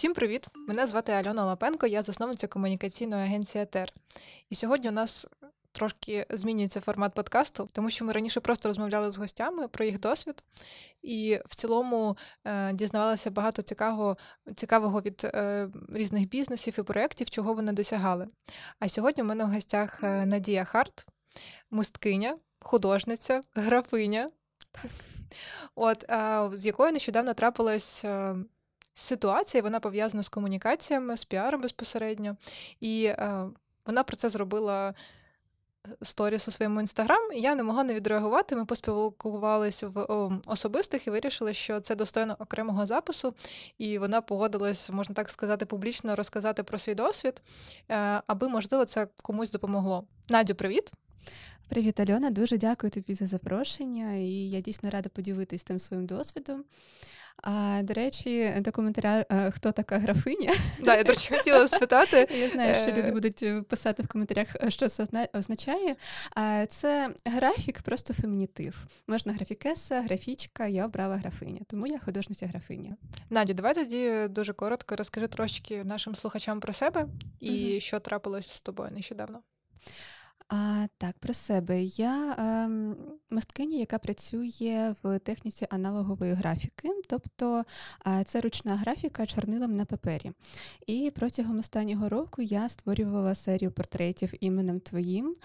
Всім привіт! Мене звати Альона Лапенко, я засновниця комунікаційної агенції ТЕР. І сьогодні у нас трошки змінюється формат подкасту, тому що ми раніше просто розмовляли з гостями про їх досвід, і в цілому е, дізнавалися багато цікавого цікавого від е, різних бізнесів і проєктів, чого вони досягали. А сьогодні у мене в гостях е, Надія Харт, мисткиня, художниця, графиня, от, з якою нещодавно трапилась. Е, ситуація, вона пов'язана з комунікаціями, з піаром безпосередньо. І е, вона про це зробила сторіс у своєму інстаграм, я не могла не відреагувати. Ми поспілкувалися в о, особистих і вирішили, що це достойно окремого запису, і вона погодилась, можна так сказати, публічно розказати про свій досвід, е, аби, можливо, це комусь допомогло. Надю, привіт! Привіт, Альона. Дуже дякую тобі за запрошення, і я дійсно рада поділитись тим своїм досвідом. А до речі, до коментаря, е, хто така графиня? Да, я до речі, хотіла спитати. Я знаю, що люди е, будуть е, писати в коментарях, що це означає. Це графік, просто фемінітив. Можна графікеса, графічка, я обрала графиня, тому я художниця графиня. Надю, давай тоді дуже коротко розкажи трошки нашим слухачам про себе і угу. що трапилось з тобою нещодавно. А, Так, про себе. Я е, мисткиня, яка працює в техніці аналогової графіки, тобто е, це ручна графіка чорнилом на папері. І протягом останнього року я створювала серію портретів іменем твоїм,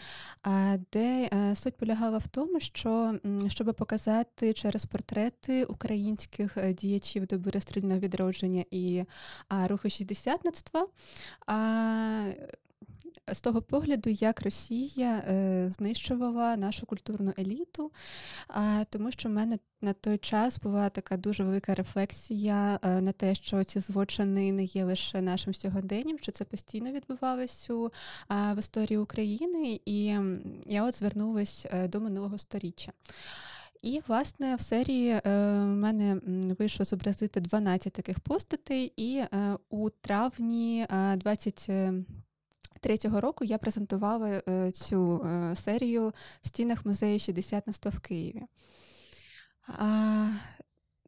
е, де е, суть полягала в тому, що щоб показати через портрети українських е, діячів доби розстрільного відродження і руху шістдесятництва з того погляду, як Росія е, знищувала нашу культурну еліту, тому що в мене на той час була така дуже велика рефлексія е, на те, що ці злочини не є лише нашим сьогоденням, що це постійно відбувалося в історії України, і я от звернулася е, до минулого сторіччя. І, власне, в серії в мене вийшло зобразити 12 таких постатей, і у травні е, 20 23-го року я презентувала е, цю е, серію в стінах музею 60 на 100 в Києві.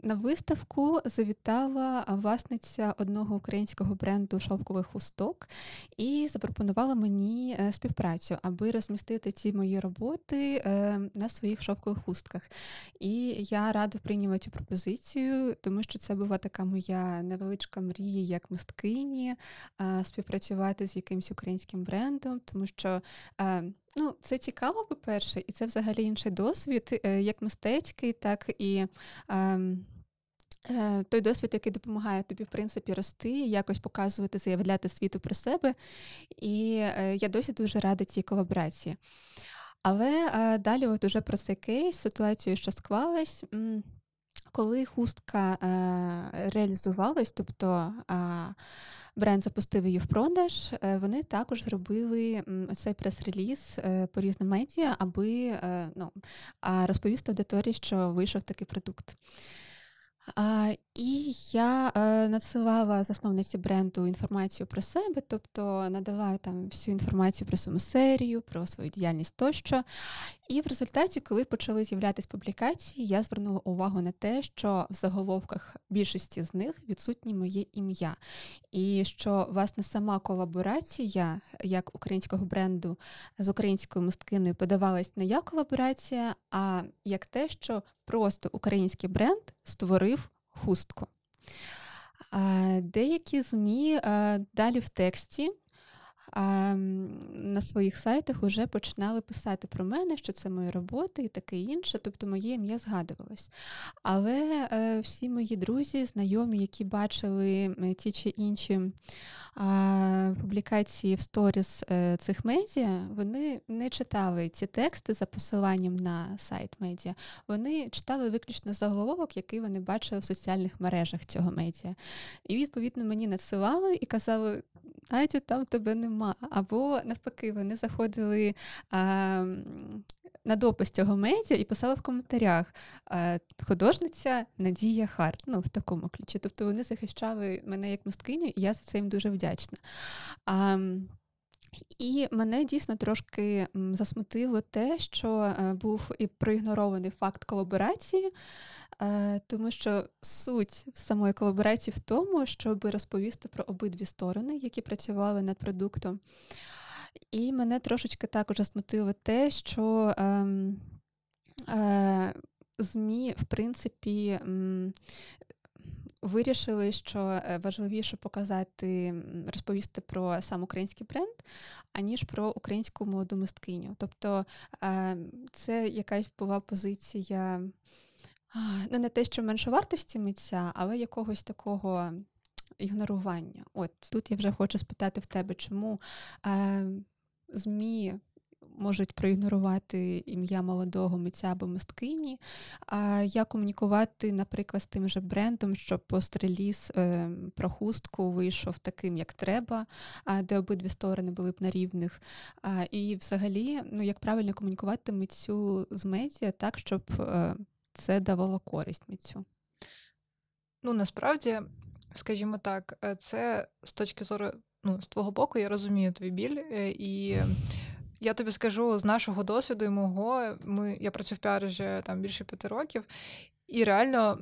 На виставку завітала власниця одного українського бренду шовкових хусток і запропонувала мені е, співпрацю, аби розмістити ці мої роботи е, на своїх шовкових хустках. І я радо прийняла цю пропозицію, тому що це була така моя невеличка мрія, як мисткині, співпрацювати з якимось українським брендом, тому що. Е, ну, це цікаво, по-перше, і це взагалі інший досвід, як мистецький, так і. Ем, Е, той досвід, який допомагає тобі, в принципі, рости, якось показувати, заявляти світу про себе. І е, я досі дуже рада цій колаборації. Але е, далі, от уже про цей кейс, ситуацію, що склалась, коли хустка реалізувалась, тобто бренд запустив її в продаж, вони також зробили цей прес-реліз по різним медіа, аби ну, розповісти аудиторії, що вийшов такий продукт. І я е, надсилала засновниці бренду інформацію про себе, тобто надавала там всю інформацію про саму серію, про свою діяльність тощо. І в результаті, коли почали з'являтися публікації, я звернула увагу на те, що в заголовках більшості з них відсутні моє ім'я. І що власне сама колаборація як українського бренду з українською мисткиною подавалась не як колаборація, а як те, що просто український бренд створив хустку. Деякі ЗМІ далі в тексті на своїх сайтах вже починали писати про мене, що це мої роботи і таке інше, тобто моє ім'я згадувалось. Але е, всі мої друзі, знайомі, які бачили ті чи інші публікації в сторіс е, цих медіа, вони не читали ці тексти за посиланням на сайт медіа. Вони читали виключно заголовок, який вони бачили в соціальних мережах цього медіа. І відповідно мені надсилали і казали, Надю, там тебе нема. Або навпаки, вони заходили а, на допис цього медіа і писали в коментарях а, художниця Надія Харт. Ну, в такому ключі. Тобто вони захищали мене як мисткиню, і я за це їм дуже вдячна. А, і мене дійсно трошки засмутило те, що е, був і проігнорований факт колаборації. Е, тому що суть самої колаборації в тому, щоб розповісти про обидві сторони, які працювали над продуктом. І мене трошечки також засмутило те, що ем, е, ЗМІ, в принципі, вирішили, що е, важливіше показати, розповісти про сам український бренд, аніж про українську молоду мисткиню. Тобто е, це якась була позиція, ну не те, що меншовартості митця, але якогось такого. Ігнорування. От тут я вже хочу спитати в тебе, чому е, ЗМІ можуть проігнорувати ім'я молодого митця або мисткині, а як комунікувати, наприклад, з тим же брендом, щоб постреліс е, про хустку вийшов таким, як треба, де обидві сторони були б на рівних. І взагалі, ну як правильно комунікувати митцю з медіа так, щоб е, це давало користь митцю? Ну насправді, скажімо так, е, це з точки зору. Ну, з твого боку, я розумію твій біль, і я тобі скажу з нашого досвіду і мого, ми, я працюю в піарі вже там більше п'яти років, і реально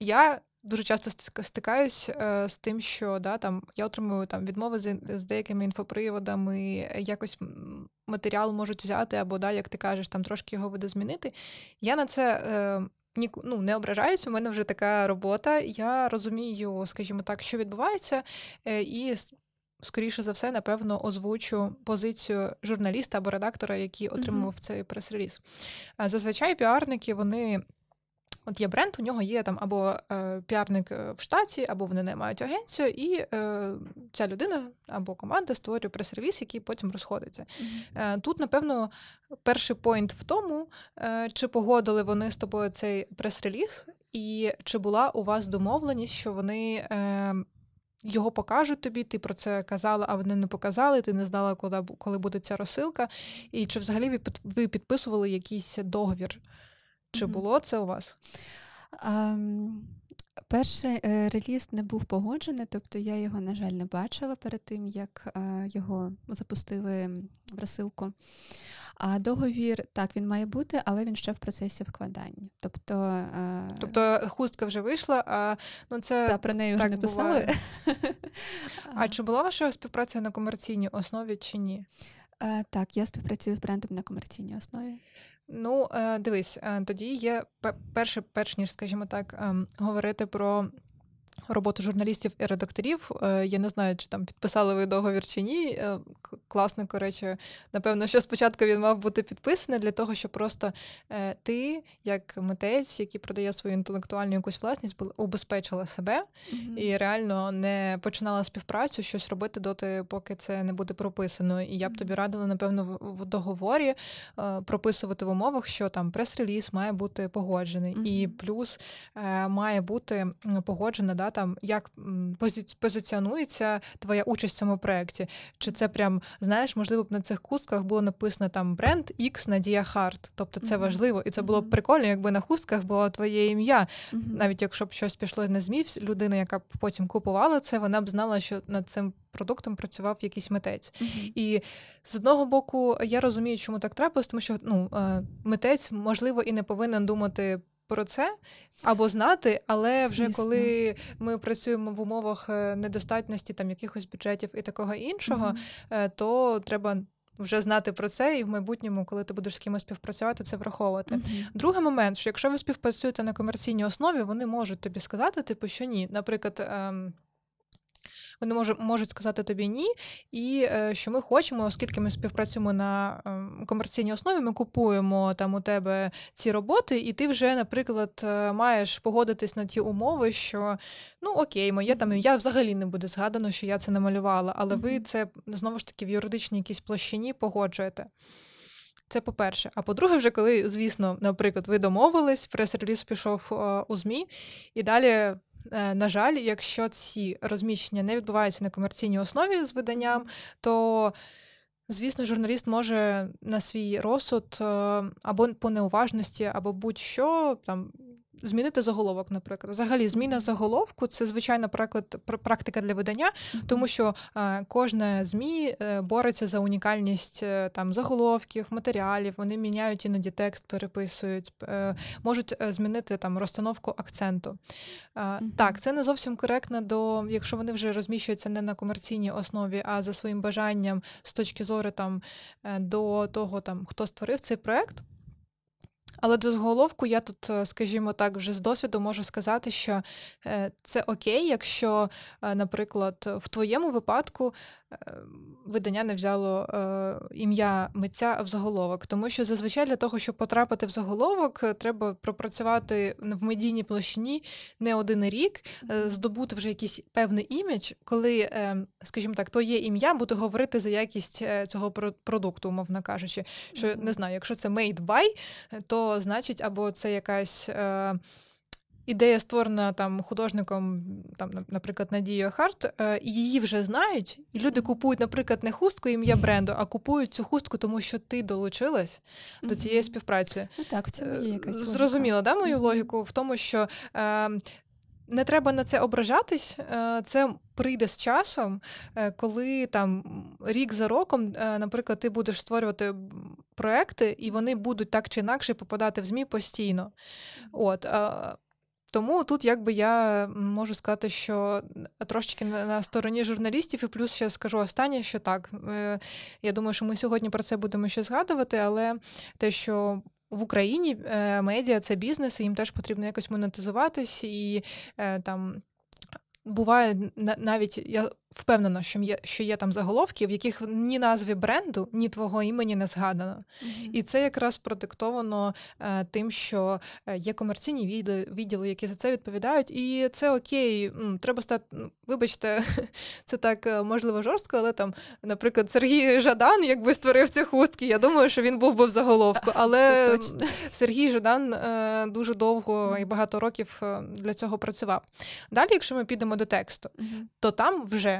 я дуже часто стикаюсь е, з тим, що да, там, я отримую там, відмови з, з деякими інфоприводами, якось матеріал можуть взяти, або, да, як ти кажеш, там трошки його видозмінити. Я на це. Е, ну, не ображаюсь, у мене вже така робота. Я розумію, скажімо так, що відбувається, е, і скоріше за все, напевно, озвучу позицію журналіста або редактора, який отримував mm-hmm. цей прес-реліз. Зазвичай піарники вони. От є бренд, у нього є там або е, піарник е, в штаті, або вони не мають агенцію, і е, ця людина або команда створює прес-реліз, який потім розходиться. Mm-hmm. Е, тут, напевно, перший поінт в тому, е, чи погодили вони з тобою цей прес-реліз, і чи була у вас домовленість, що вони ем, його покажуть тобі, ти про це казала, а вони не показали, ти не знала, коли коли буде ця розсилка. І чи взагалі ви підписували якийсь договір? Чи було це у вас? Перший е, реліз не був погоджений, тобто я його, на жаль, не бачила перед тим, як е, його запустили в розсилку. А договір так він має бути, але він ще в процесі вкладання. Тобто е... тобто хустка вже вийшла, а ну це та, про неї вже не писали. А чи була ваша співпраця на комерційній основі чи ні? Так, я співпрацюю з брендом на комерційній основі. Ну, е, дивись, е, тоді є перше, перш ніж, скажімо так, ем, говорити про роботу журналістів і редакторів. Е, я не знаю, чи там підписали ви договір чи ні. Е, класно, коротше, напевно, що спочатку він мав бути підписаний для того, щоб просто е, ти, як митець, який продає свою інтелектуальну якусь власність, убезпечила себе mm-hmm. і реально не починала співпрацю, щось робити доти, поки це не буде прописано. І я б тобі радила, напевно, в договорі прописувати в умовах, що там прес-реліз має бути погоджений, mm-hmm. і плюс має бути погоджена да, там як позиціонується твоя участь в цьому проєкті. Чи це прям, знаєш, можливо, б на цих хустках було написано там бренд X Надія Харт. Тобто це mm-hmm. важливо. І це було б прикольно, якби на хустках було твоє ім'я. Mm-hmm. Навіть якщо б щось пішло на ЗМІ, людина, яка б потім купувала це, вона б знала, що над цим. Продуктом працював якийсь митець. Uh-huh. І з одного боку, я розумію, чому так трапилось, тому що ну, е, митець, можливо, і не повинен думати про це або знати, але вже Звісно. коли ми працюємо в умовах е, недостатності там якихось бюджетів і такого іншого, mm-hmm. то треба. Вже знати про це, і в майбутньому, коли ти будеш з кимось співпрацювати, це враховувати. Mm-hmm. Другий момент, що якщо ви співпрацюєте на комерційній основі, вони можуть тобі сказати, типу, що ні. Наприклад, ем, вони може, можуть сказати тобі ні, і е, що ми хочемо, оскільки ми співпрацюємо на ем, комерційній основі, ми купуємо там у тебе ці роботи, і ти вже, наприклад, е, маєш погодитись на ті умови, що ну окей, моє там я взагалі не буде згадано, що я це намалювала, але mm-hmm. ви це знову ж таки в юридичній якійсь площині погоджуєте. Це по-перше. А по-друге, вже коли, звісно, наприклад, ви домовились, прес-реліз пішов е, у ЗМІ, і далі на жаль, якщо ці розміщення не відбуваються на комерційній основі з виданням, то Звісно, журналіст може на свій розсуд е, або по неуважності, або будь-що там змінити заголовок, наприклад. Взагалі, зміна заголовку це звичайна приклад, практика для видання, тому що е, кожна ЗМІ е, бореться за унікальність е, там заголовків, матеріалів. Вони міняють іноді текст, переписують, можуть змінити там розстановку акценту. Так, це не зовсім коректно до, якщо вони вже розміщуються не на комерційній основі, а за своїм бажанням з точки зору там до того, там хто створив цей проект. Але до зголовку я тут, е, скажімо так, вже з досвіду можу сказати, що е, це окей, якщо, е, наприклад, в твоєму випадку видання не взяло ім'я митця в заголовок, тому що зазвичай для того, щоб потрапити в заголовок, треба пропрацювати в медійній площині не один рік, здобути вже якийсь певний імідж, коли, скажімо так, твоє ім'я буде говорити за якість цього продукту, умовно кажучи, що не знаю, якщо це made by, то значить, або це якась. Е, Ідея створена там художником, там, наприклад, Надією Харт, е, і її вже знають, і люди купують, наприклад, не хустку ім'я бренду, а купують цю хустку, тому що ти долучилась mm-hmm. до цієї співпраці. Ну так, в цьому є якась Зрозуміла, да, мою логіку в тому, що е, не треба на це ображатись. Е, це прийде з часом, е, коли там рік за роком, е, наприклад, ти будеш створювати проекти, і вони будуть так чи інакше попадати в ЗМІ постійно. От. Тому тут якби я можу сказати, що трошечки на стороні журналістів, і плюс ще скажу останнє, що так. Я думаю, що ми сьогодні про це будемо ще згадувати, але те, що в Україні е, медіа це бізнес, і їм теж потрібно якось монетизуватись і е, там. Буває навіть я впевнена, що є що є там заголовки, в яких ні назви бренду, ні твого імені не згадано. Mm-hmm. І це якраз продиктовано е, тим, що е, є комерційні відділи, відділи, які за це відповідають. І це окей, треба стати. Ну, вибачте, це так е, можливо жорстко, але там, наприклад, Сергій Жадан, якби створив ці хустки, я думаю, що він був би в заголовку. Але Сергій Жадан е, дуже довго і багато років е, для цього працював. Далі, якщо ми підемо до тексту, mm-hmm. то там вже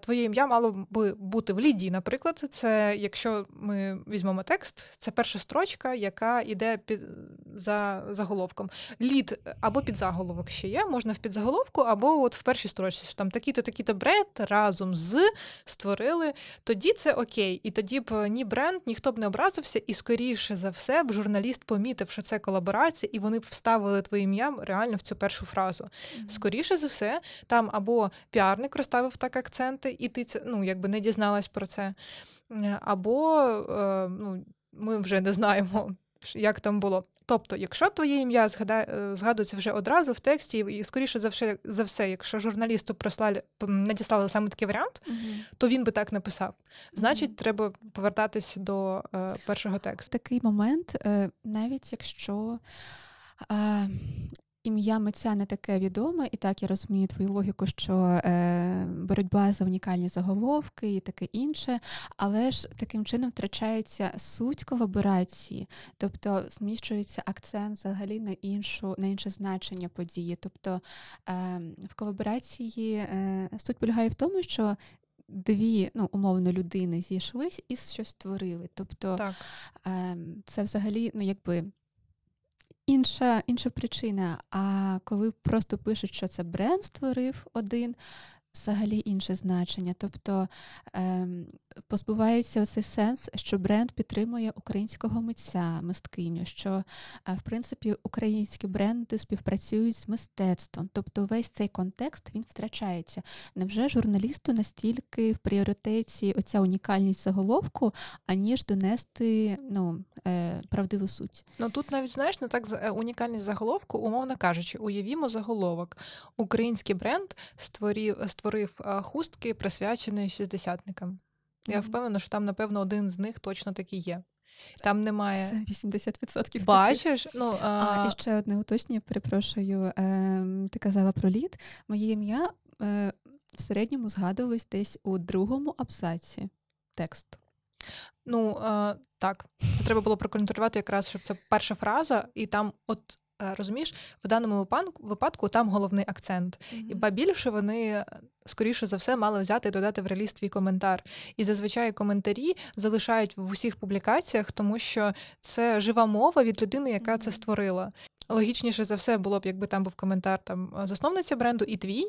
твоє ім'я мало би бути в ліді, наприклад, це якщо ми візьмемо текст, це перша строчка, яка йде під за заголовком. Лід або підзаголовок ще є, можна в підзаголовку, або от в першій строчці, що там такі-то, такі-то бренд разом з створили. Тоді це окей. І тоді б ні бренд, ніхто б не образився, і скоріше за все б журналіст помітив, що це колаборація, і вони б вставили твоє ім'я реально в цю першу фразу. Mm-hmm. Скоріше за все, там або піарник розставив так акценти, і ти це ну, якби не дізналась про це. Або е, ну, ми вже не знаємо, як там було. Тобто, якщо твоє ім'я е, згадується вже одразу в тексті, і скоріше за все, за все, якщо журналісту прислали, надіслали саме такий варіант, uh то він би так написав. Значить, uh треба повертатись до е, першого тексту. Такий момент, е, навіть якщо. Е, ім'я митця не таке відоме, і так я розумію твою логіку, що е, боротьба за унікальні заголовки і таке інше, але ж таким чином втрачається суть колаборації, тобто зміщується акцент взагалі на іншу, на інше значення події. Тобто е, в колаборації е, суть полягає в тому, що Дві, ну, умовно, людини зійшлись і щось створили. Тобто так. Е, це взагалі, ну, якби інша інша причина. А коли просто пишуть, що це бренд створив один, взагалі інше значення. Тобто ем, позбувається цей сенс, що бренд підтримує українського митця, мисткиню, що е, в принципі українські бренди співпрацюють з мистецтвом. Тобто весь цей контекст він втрачається. Невже журналісту настільки в пріоритеті оця унікальність заголовку, аніж донести ну, е, правдиву суть? Ну тут навіть знаєш не так е, унікальність заголовку, умовно кажучи, уявімо заголовок. Український бренд створив створив хустки, присвячені шістдесятникам. Я впевнена, що там, напевно, один з них точно такий є. Там немає. Це 80%. Бачиш? Ну, а... а... І ще одне уточнення, перепрошую. Е, Ти казала про лід. Моє ім'я е, в середньому згадувалось десь у другому абзаці тексту. Ну, е, так, це треба було проконтролювати якраз, щоб це перша фраза, і там от розумієш, в даному випадку там головний акцент. Mm-hmm. І ба більше вони скоріше за все мали взяти і додати в реліз твій коментар. І зазвичай коментарі залишають в усіх публікаціях, тому що це жива мова від людини, яка mm-hmm. це створила. логічніше за все було б, якби там був коментар там засновниця бренду і твій,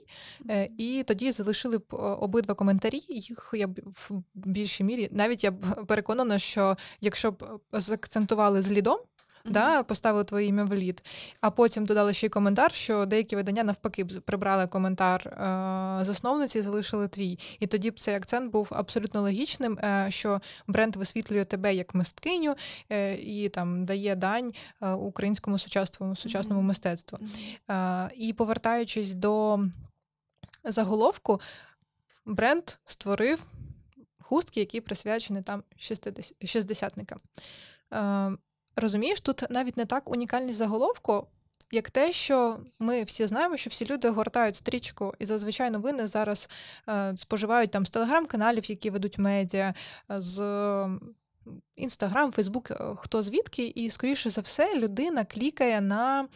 е, і тоді залишили б обидва коментарі. Їх я б в більшій мірі, навіть я б переконана, що якщо б заакцентували з лідом да, поставили твоє ім'я в лід, а потім додали ще й коментар, що деякі видання навпаки прибрали коментар е- засновниці і залишили твій. І тоді б цей акцент був абсолютно логічним, е- що бренд висвітлює тебе як мисткиню е- і там дає дань е, українському сучасному сучасному mm-hmm. мистецтву. Mm-hmm. І повертаючись до заголовку, бренд створив хустки, які присвячені там шістдесятникам. Розумієш, тут навіть не так унікальність заголовку, як те, що ми всі знаємо, що всі люди гортають стрічку, і зазвичай новини зараз е, споживають там з телеграм-каналів, які ведуть медіа, з інстаграм, Фейсбук, е, хто звідки, і, скоріше за все, людина клікає на.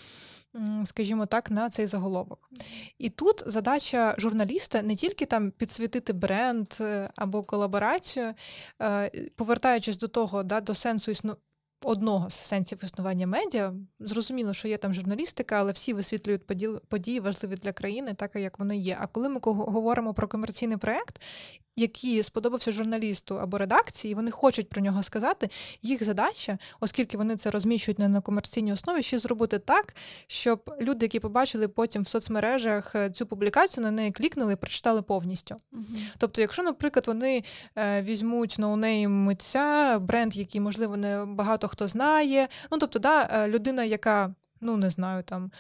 Скажімо так, на цей заголовок. І тут задача журналіста не тільки там підсвітити бренд е, або колаборацію, е, повертаючись до того, да, до сенсу одного з сенсів існування медіа. Зрозуміло, що є там журналістика, але всі висвітлюють події важливі для країни, так як вони є. А коли ми говоримо про комерційний проект, який сподобався журналісту або редакції, вони хочуть про нього сказати. Їх задача, оскільки вони це розміщують не на комерційній основі, ще зробити так, щоб люди, які побачили потім в соцмережах е, цю публікацію, на неї клікнули і прочитали повністю. Угу. Тобто, якщо, наприклад, вони е, візьмуть no-name митця, бренд, який, можливо, не багато хто знає, ну тобто, да, е, людина, яка, ну не знаю, там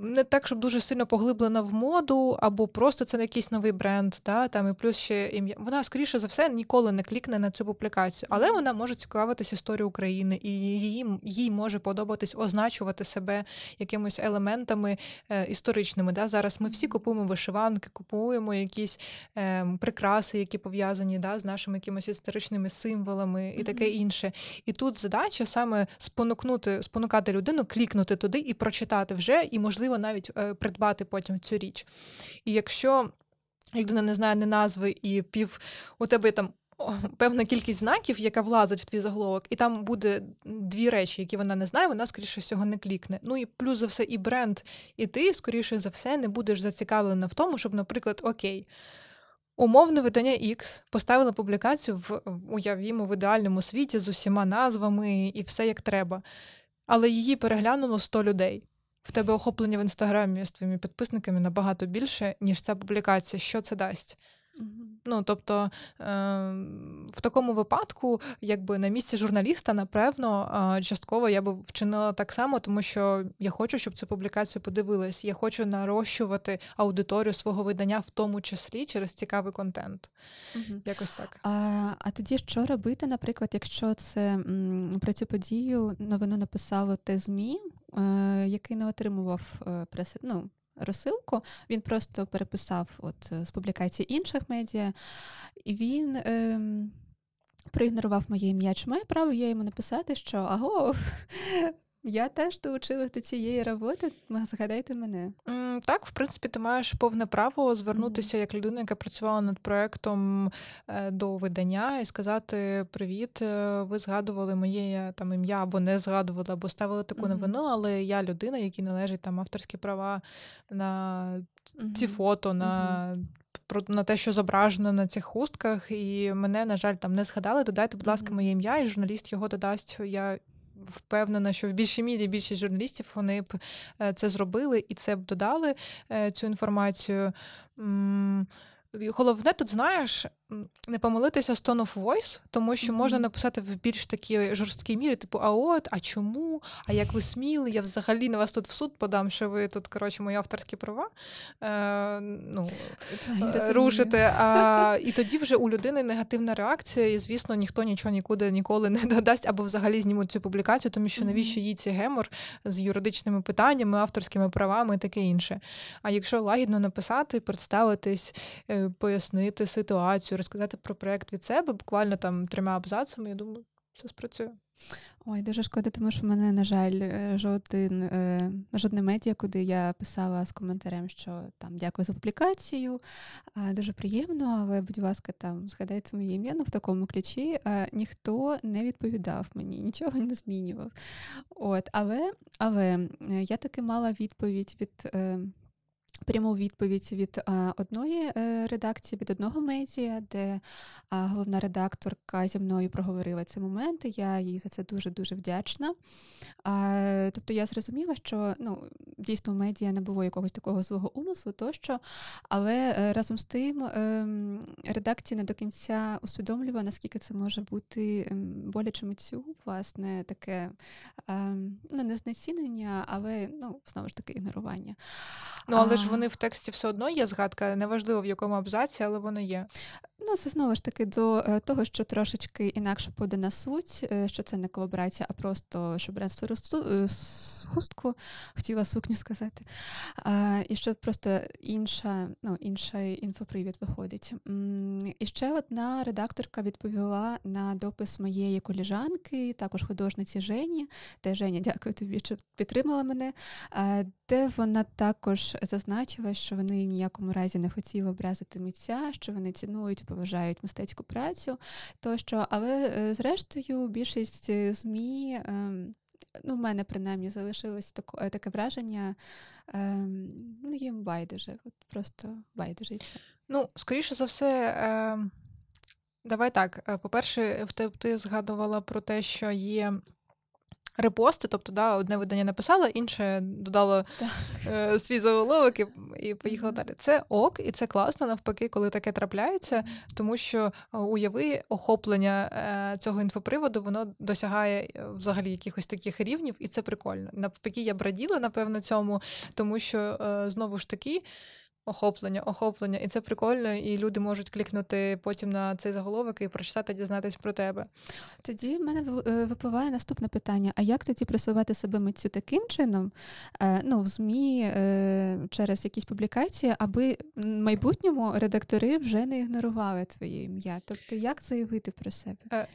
не так, щоб дуже сильно поглиблена в моду, або просто це не якийсь новий бренд, да, там і плюс ще ім'я. Вона, скоріше за все, ніколи не клікне на цю публікацію, але вона може цікавитись історією України, і їй їй може подобатись означувати себе якимись елементами е, історичними. Да. Зараз ми всі купуємо вишиванки, купуємо якісь е, прикраси, які пов'язані да, з нашими якимись історичними символами і таке інше. І тут задача саме спонукнути, спонукати людину, клікнути туди і прочитати вже, і можливо можливо навіть е, придбати потім цю річ. І якщо людина не знає не назви і пів у тебе там. Певна кількість знаків, яка влазить в твій заголовок, і там буде дві речі, які вона не знає, вона, скоріше всього, не клікне. Ну і плюс за все, і бренд, і ти, скоріше за все, не будеш зацікавлена в тому, щоб, наприклад, окей, умовне видання X поставило публікацію в уявімо в ідеальному світі з усіма назвами і все як треба. Але її переглянуло 100 людей в тебе охоплення в інстаграмі з твоїми підписниками набагато більше, ніж ця публікація. Що це дасть? Ну, тобто е, в такому випадку, якби на місці журналіста, напевно, частково я би вчинила так само, тому що я хочу, щоб цю публікацію подивилась. Я хочу нарощувати аудиторію свого видання, в тому числі через цікавий контент. Угу. Якось так. А а тоді що робити, наприклад, якщо це про цю подію новину написало те ЗМІ, який не отримував е, преси, ну, розсилку. Він просто переписав от е, з публікацій інших медіа, і він. Е, Проігнорував моє ім'я, чи має право я йому написати, що аго, я теж долучилась до цієї роботи. Згадайте мене. Так, в принципі, ти маєш повне право звернутися як людина, яка працювала над проектом е, до видання, і сказати: Привіт, е, ви згадували моє там ім'я або не згадували, або ставили таку новину, але я людина, якій належать там авторські права на ці фото. на на те, що зображено на цих хустках, і мене, на жаль, там не згадали. Додайте, будь ласка, моє ім'я, і журналіст його додасть. Я впевнена, що в більшій мірі більшість журналістів вони б е, це зробили і це б додали е, цю інформацію. Головне тут, знаєш, не помилитися з tone of voice, тому що mm-hmm. можна написати в більш такій жорсткій мірі, типу, а от, а чому? А як ви сміли? Я взагалі на вас тут в суд подам, що ви тут, коротше, мої авторські права е, ну, е, рушите. А, І тоді вже у людини негативна реакція, і, звісно, ніхто нічого нікуди ніколи не додасть, або взагалі знімуть цю публікацію, тому що навіщо їй ці гемор з юридичними питаннями, авторськими правами і таке інше. А якщо лагідно написати, представитись, е, пояснити ситуацію розказати про проект від себе, буквально там трьома абзацами, я думаю, це спрацює. Ой, дуже шкода, тому що в мене, на жаль, е, жоден, е, жодне медіа, куди я писала з коментарем, що там дякую за публікацію. Дуже приємно, але, будь ласка, там згадайте моє ім'я ну, в такому ключі. Ніхто не відповідав мені, нічого не змінював. От, Але але я таки мала відповідь від пряму відповідь від а, одної е, редакції, від одного медіа, де головна редакторка зі мною проговорила ці моменти. Я їй за це дуже дуже вдячна. Тобто я зрозуміла, що ну, дійсно в медіа не було якогось такого злого умислу, тощо, але е, разом з тим е, редакція не до кінця усвідомлювала, наскільки це може бути ем, боляче митцю, власне, таке ем, ну, не знецінення, але ну, знову ж таки ігнорування. Ну, але ж вони в тексті все одно є згадка, неважливо в якому абзаці, але вони є. Ну, це знову ж таки до е, того, що трошечки інакше подана суть, е, що це не колаборація, а просто що бренд хустку, хотіла сукню сказати. А, І що просто інша, ну, інший інфопривід виходить. І ще одна редакторка відповіла на допис моєї коліжанки, також художниці Жені, де Женя, дякую тобі, що підтримала мене, де вона також зазначила, що вони ніякому разі не хотіли образити митця, що вони цінують поважають мистецьку працю тощо. Але е, зрештою більшість е, ЗМІ. Ем, ну, в мене принаймні залишилось таке, таке враження. Ем, ну, їм байдуже, от просто байдуже і все. Ну, скоріше за все, е, давай так. По-перше, ти згадувала про те, що є репости, тобто да, одне видання написало, інше додало е, свій заголовок і, і поїхало далі. Це ок, і це класно, навпаки, коли таке трапляється, тому що е, уяви охоплення е, цього інфоприводу, воно досягає е, взагалі якихось таких рівнів, і це прикольно. Навпаки, я б раділа, напевно, цьому, тому що е, знову ж таки. Охоплення, охоплення, і це прикольно, і люди можуть клікнути потім на цей заголовок і прочитати, дізнатись про тебе. Тоді в мене е, випливає наступне питання: а як тоді просувати себе митцю таким чином, е, ну, в ЗМІ е, через якісь публікації, аби в майбутньому редактори вже не ігнорували твоє ім'я? Тобто, як заявити про себе?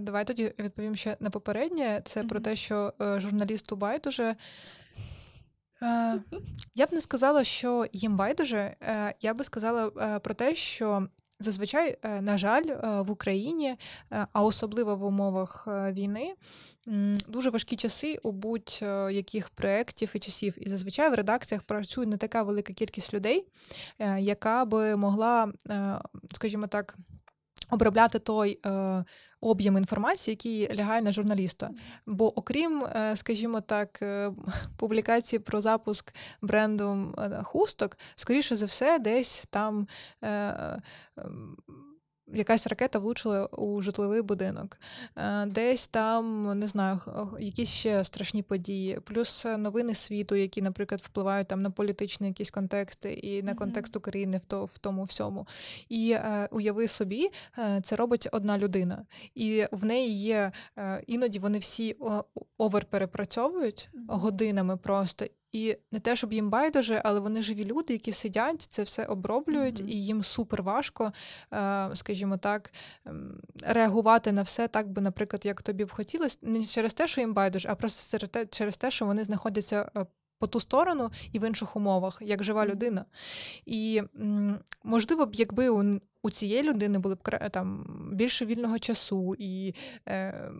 Давай тоді відповім ще на попереднє. Це mm-hmm. про те, що журналісту байдуже. Е, я б не сказала, що їм байдуже. Е, я би сказала е, про те, що зазвичай, на жаль, в Україні, а особливо в умовах війни, дуже важкі часи у будь-яких проєктів і часів. І зазвичай в редакціях працює не така велика кількість людей, яка би могла, скажімо так, обробляти той об'єм інформації, який лягає на журналіста. Бо, окрім, е, скажімо так, е, публікації про запуск бренду е, хусток, скоріше за все, десь там якась ракета влучила у житловий будинок, е, десь там не знаю, якісь ще страшні події, плюс новини світу, які, наприклад, впливають там на політичні якісь контексти і на контекст України в то в тому всьому. І е, уяви собі, е, це робить одна людина, і в неї є е, іноді вони всі овер перепрацьовують годинами просто. І не те, щоб їм байдуже, але вони живі люди, які сидять, це все оброблюють, mm-hmm. і їм супер важко, е, скажімо так, ем, реагувати на все так би, наприклад, як тобі б хотілося, не через те, що їм байдуже, а просто через те, що вони знаходяться е, по ту сторону і в інших умовах, як жива людина. І можливо б, якби у, цієї людини було б там більше вільного часу, і е,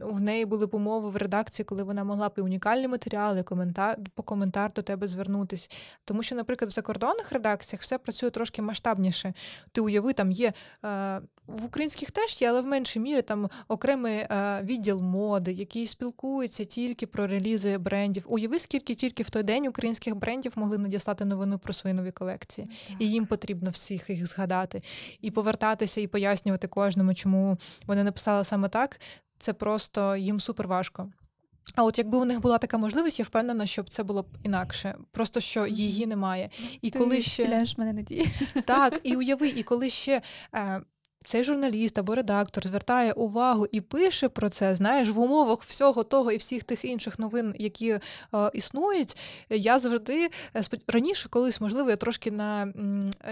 в неї були б умови в редакції, коли вона могла б і унікальні матеріали, коментар по коментар до тебе звернутись. Тому що, наприклад, в закордонних редакціях все працює трошки масштабніше. Ти уяви, там є. Е, в українських теж є, але в меншій мірі там окремий е, відділ моди, який спілкується тільки про релізи брендів. Уяви, скільки тільки в той день українських брендів могли надіслати новину про свої нові колекції, так. і їм потрібно всіх їх згадати і повертатися, і пояснювати кожному, чому вони написали саме так. Це просто їм супер важко. А от якби у них була така можливість, я впевнена, щоб це було б інакше. Просто що її немає. І Ти коли ще мене надії. Так, і уяви, і коли ще е, цей журналіст або редактор звертає увагу і пише про це, знаєш, в умовах всього того і всіх тих інших новин, які е, існують, я завжди е, раніше, колись, можливо, я трошки на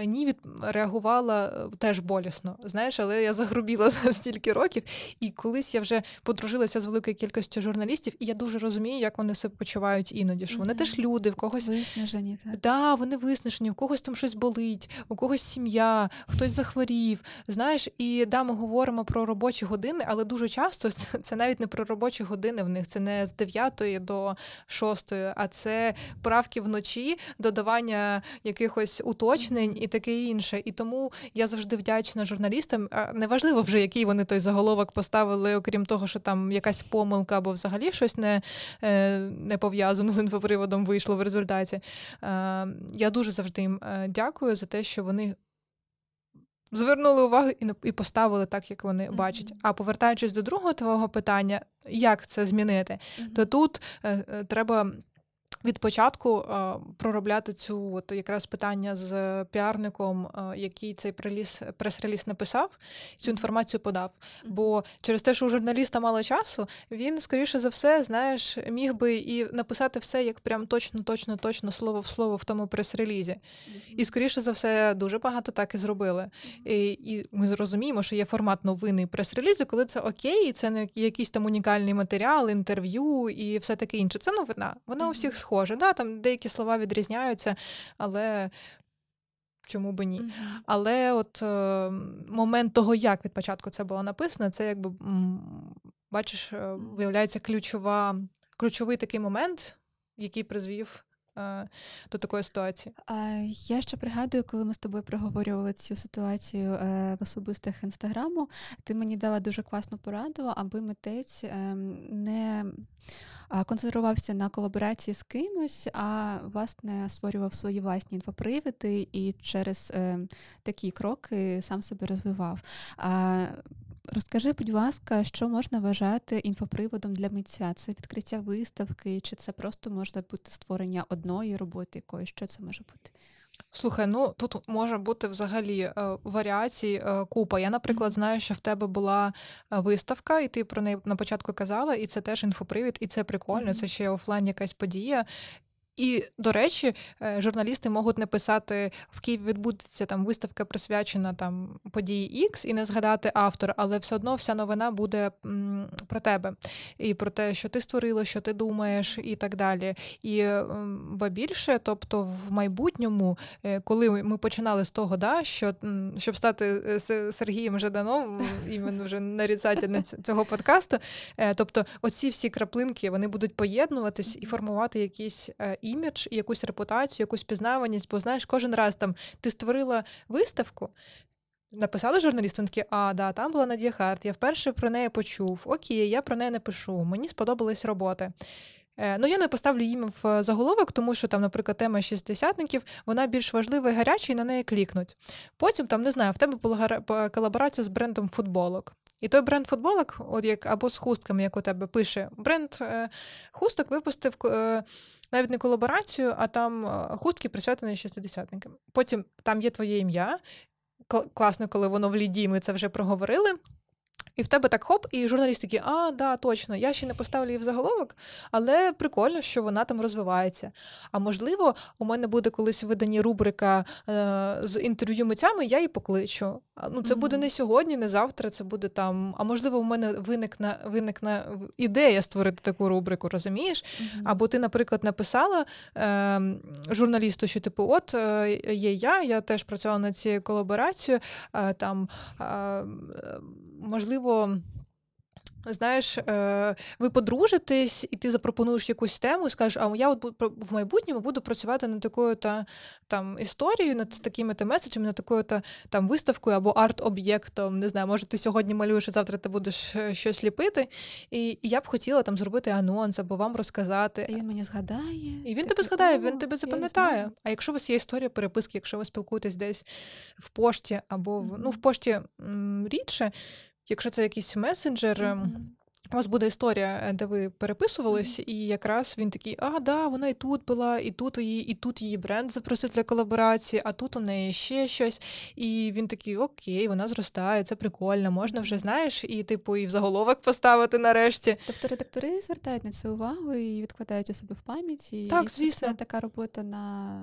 ні від реагувала е, теж болісно. Знаєш, але я загрубіла за стільки років. І колись я вже подружилася з великою кількістю журналістів, і я дуже розумію, як вони себе почувають іноді. Що вони mm-hmm. теж люди, в когось виснажені. Так, да, вони виснажені, у когось там щось болить, у когось сім'я, хтось захворів. Знаєш, і да, ми говоримо про робочі години, але дуже часто це навіть не про робочі години в них. Це не з 9 до 6, а це правки вночі, додавання якихось уточнень і таке інше. І тому я завжди вдячна журналістам. Неважливо вже, який вони той заголовок поставили, окрім того, що там якась помилка або взагалі щось не е, не пов'язано з інфоприводом вийшло в результаті. Е, я дуже завжди їм е, дякую за те, що вони. Звернули увагу і поставили так, як вони mm-hmm. бачать. А повертаючись до другого твого питання, як це змінити, mm-hmm. то тут е, е, треба від початку е, проробляти цю от якраз питання з піарником, е, який цей преліз прес-реліз написав, цю інформацію подав. Бо через те, що у журналіста мало часу, він скоріше за все, знаєш, міг би і написати все як прям точно, точно, точно слово в слово в тому прес-релізі. І скоріше за все, дуже багато так і зробили. І і ми зрозуміємо, що є формат новини прес-релізу, коли це окей, і це не якийсь там унікальний матеріал, інтерв'ю і все таке інше. Це новина. Вона у всіх схоже. Да, Там деякі слова відрізняються, але. Чому би ні? Mm-hmm. Але от е, момент того, як від початку це було написано, це якби бачиш, е, виявляється ключова, ключовий такий момент, який призвів до такої ситуації. Я ще пригадую, коли ми з тобою проговорювали цю ситуацію е, в особистих інстаграму, ти мені дала дуже класну пораду, аби митець е, не концентрувався на колаборації з кимось, а власне створював свої власні інфоприводи і через е, такі кроки сам себе розвивав. Розкажи, будь ласка, що можна вважати інфоприводом для митця? Це відкриття виставки, чи це просто може бути створення одної роботи якоїсь? Що це може бути? Слухай, ну тут може бути взагалі е, варіацій е, купа. Я, наприклад, знаю, що в тебе була е, виставка, і ти про неї на початку казала, і це теж інфопривід, і це прикольно. Mm-hmm. Це ще офлайн якась подія. І, до речі, е, журналісти можуть не писати в Києві відбудеться там виставка присвячена там події X і не згадати автор, але все одно вся новина буде про тебе і про те, що ти створила, що ти думаєш, і так далі. І ба більше, тобто, в майбутньому, е, коли ми починали з того, да, що щоб стати е, Сергієм Жаданом, іменно вже наріцатель цього подкасту, тобто, оці всі краплинки вони будуть поєднуватись і формувати якісь імідж, якусь репутацію, якусь пізнаваність, бо знаєш, кожен раз там ти створила виставку. Написали журналісти, вони такі, а, да, там була Надія Харт, я вперше про неї почув. Окей, я про неї не пишу, мені сподобались роботи. Е, ну, я не поставлю їм в заголовок, тому що там, наприклад, тема шістдесятників, вона більш важлива і гаряча, і на неї клікнуть. Потім, там, не знаю, в тебе була колаборація з брендом футболок. І той бренд футболок, от як або з хустками, як у тебе пише, бренд е, хусток випустив е, навіть не колаборацію, а там е, хустки присвятені шестидесятникам. Потім там є твоє ім'я. Класно, коли воно в ліді, ми це вже проговорили. І в тебе так хоп, і журналіст такий, а, да, точно, я ще не поставлю її в заголовок, але прикольно, що вона там розвивається. А можливо, у мене буде колись видані рубрика е, з інтерв'ю митцями, я її покличу. Ну, Це mm-hmm. буде не сьогодні, не завтра, це буде там. А можливо, у мене виникне виникне ідея створити таку рубрику, розумієш? Mm-hmm. Або ти, наприклад, написала е, журналісту, що типу, от е, є я, я теж працювала над цією колаборацією. Е, там, е, можливо. Знаєш, е, ви подружитесь, і ти запропонуєш якусь тему, і скажеш, а я от в майбутньому буду працювати над такою та там історією, над такими та меседжами, над такою та там виставкою або арт-об'єктом. Не знаю, може, ти сьогодні малюєш, а завтра ти будеш е, щось ліпити. І, і я б хотіла там зробити анонс або вам розказати. І він мені згадає. І він тебе згадає, він тебе запам'ятає. А якщо у вас є історія переписки, якщо ви спілкуєтесь десь в пошті або в ну в пошті м, рідше. Якщо це якийсь месенджер, mm-hmm. у вас буде історія, е, де ви переписувались, mm-hmm. і якраз він такий: а, да, вона і тут була, і тут її, і тут її бренд запросив для колаборації, а тут у неї ще щось. І він такий: Окей, вона зростає, це прикольно, можна вже знаєш, і типу, і в заголовок поставити нарешті. Тобто редактори звертають на це увагу і відкладають у себе в пам'яті. Так, звісно. Це така робота на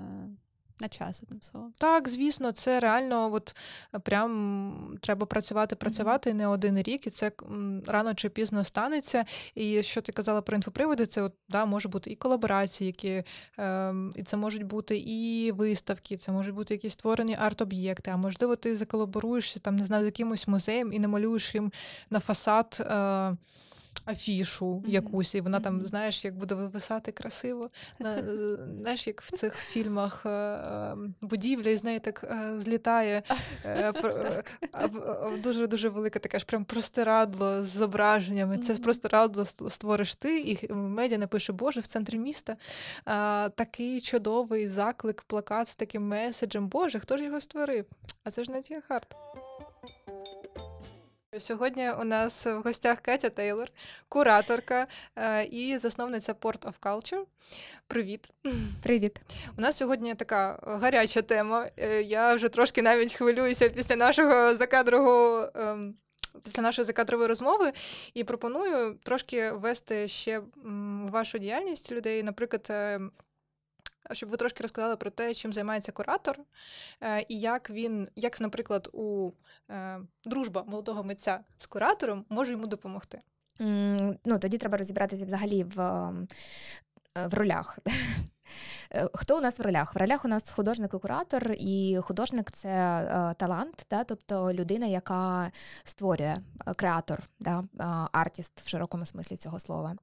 на час, одним словом. Так, звісно, це реально от прям треба працювати, працювати mm-hmm. не один рік, і це рано чи пізно станеться. І що ти казала про інфоприводи, це от, да, може бути і колаборації, які е, і це можуть бути і виставки, це можуть бути якісь створені арт-об'єкти. А можливо, ти заколаборуєшся там, не знаю, з якимось музеєм і намалюєш їм на фасад. Е, афішу mm-hmm. якусь, і вона там, знаєш, як буде вивисати красиво. На, е, Знаєш, як в цих фільмах е, е, будівля, і з неї так злітає дуже-дуже велике таке ж прям простирадло з зображеннями. Це простирадло створиш ти, і медіа напише, Боже, в центрі міста такий чудовий заклик, плакат з таким меседжем. Боже, хто ж його створив? А це ж Надія Харт. Сьогодні у нас в гостях Катя Тейлор, кураторка е, і засновниця Port of Culture. Привіт. Привіт. У нас сьогодні така гаряча тема. Е, я вже трошки навіть хвилююся після нашого закадрового. Ем, після нашої закадрової розмови і пропоную трошки ввести ще вашу діяльність людей. Наприклад, е, щоб ви трошки розказали про те, чим займається куратор, е, і як він, як, наприклад, у е, дружба молодого митця з куратором може йому допомогти. Ну, Тоді треба розібратися взагалі в, в ролях. Е, хто у нас в ролях? В ролях у нас художник і куратор, і художник це е, талант, да, тобто людина, яка створює е, креатор, да, артіст в широкому смислі цього слова.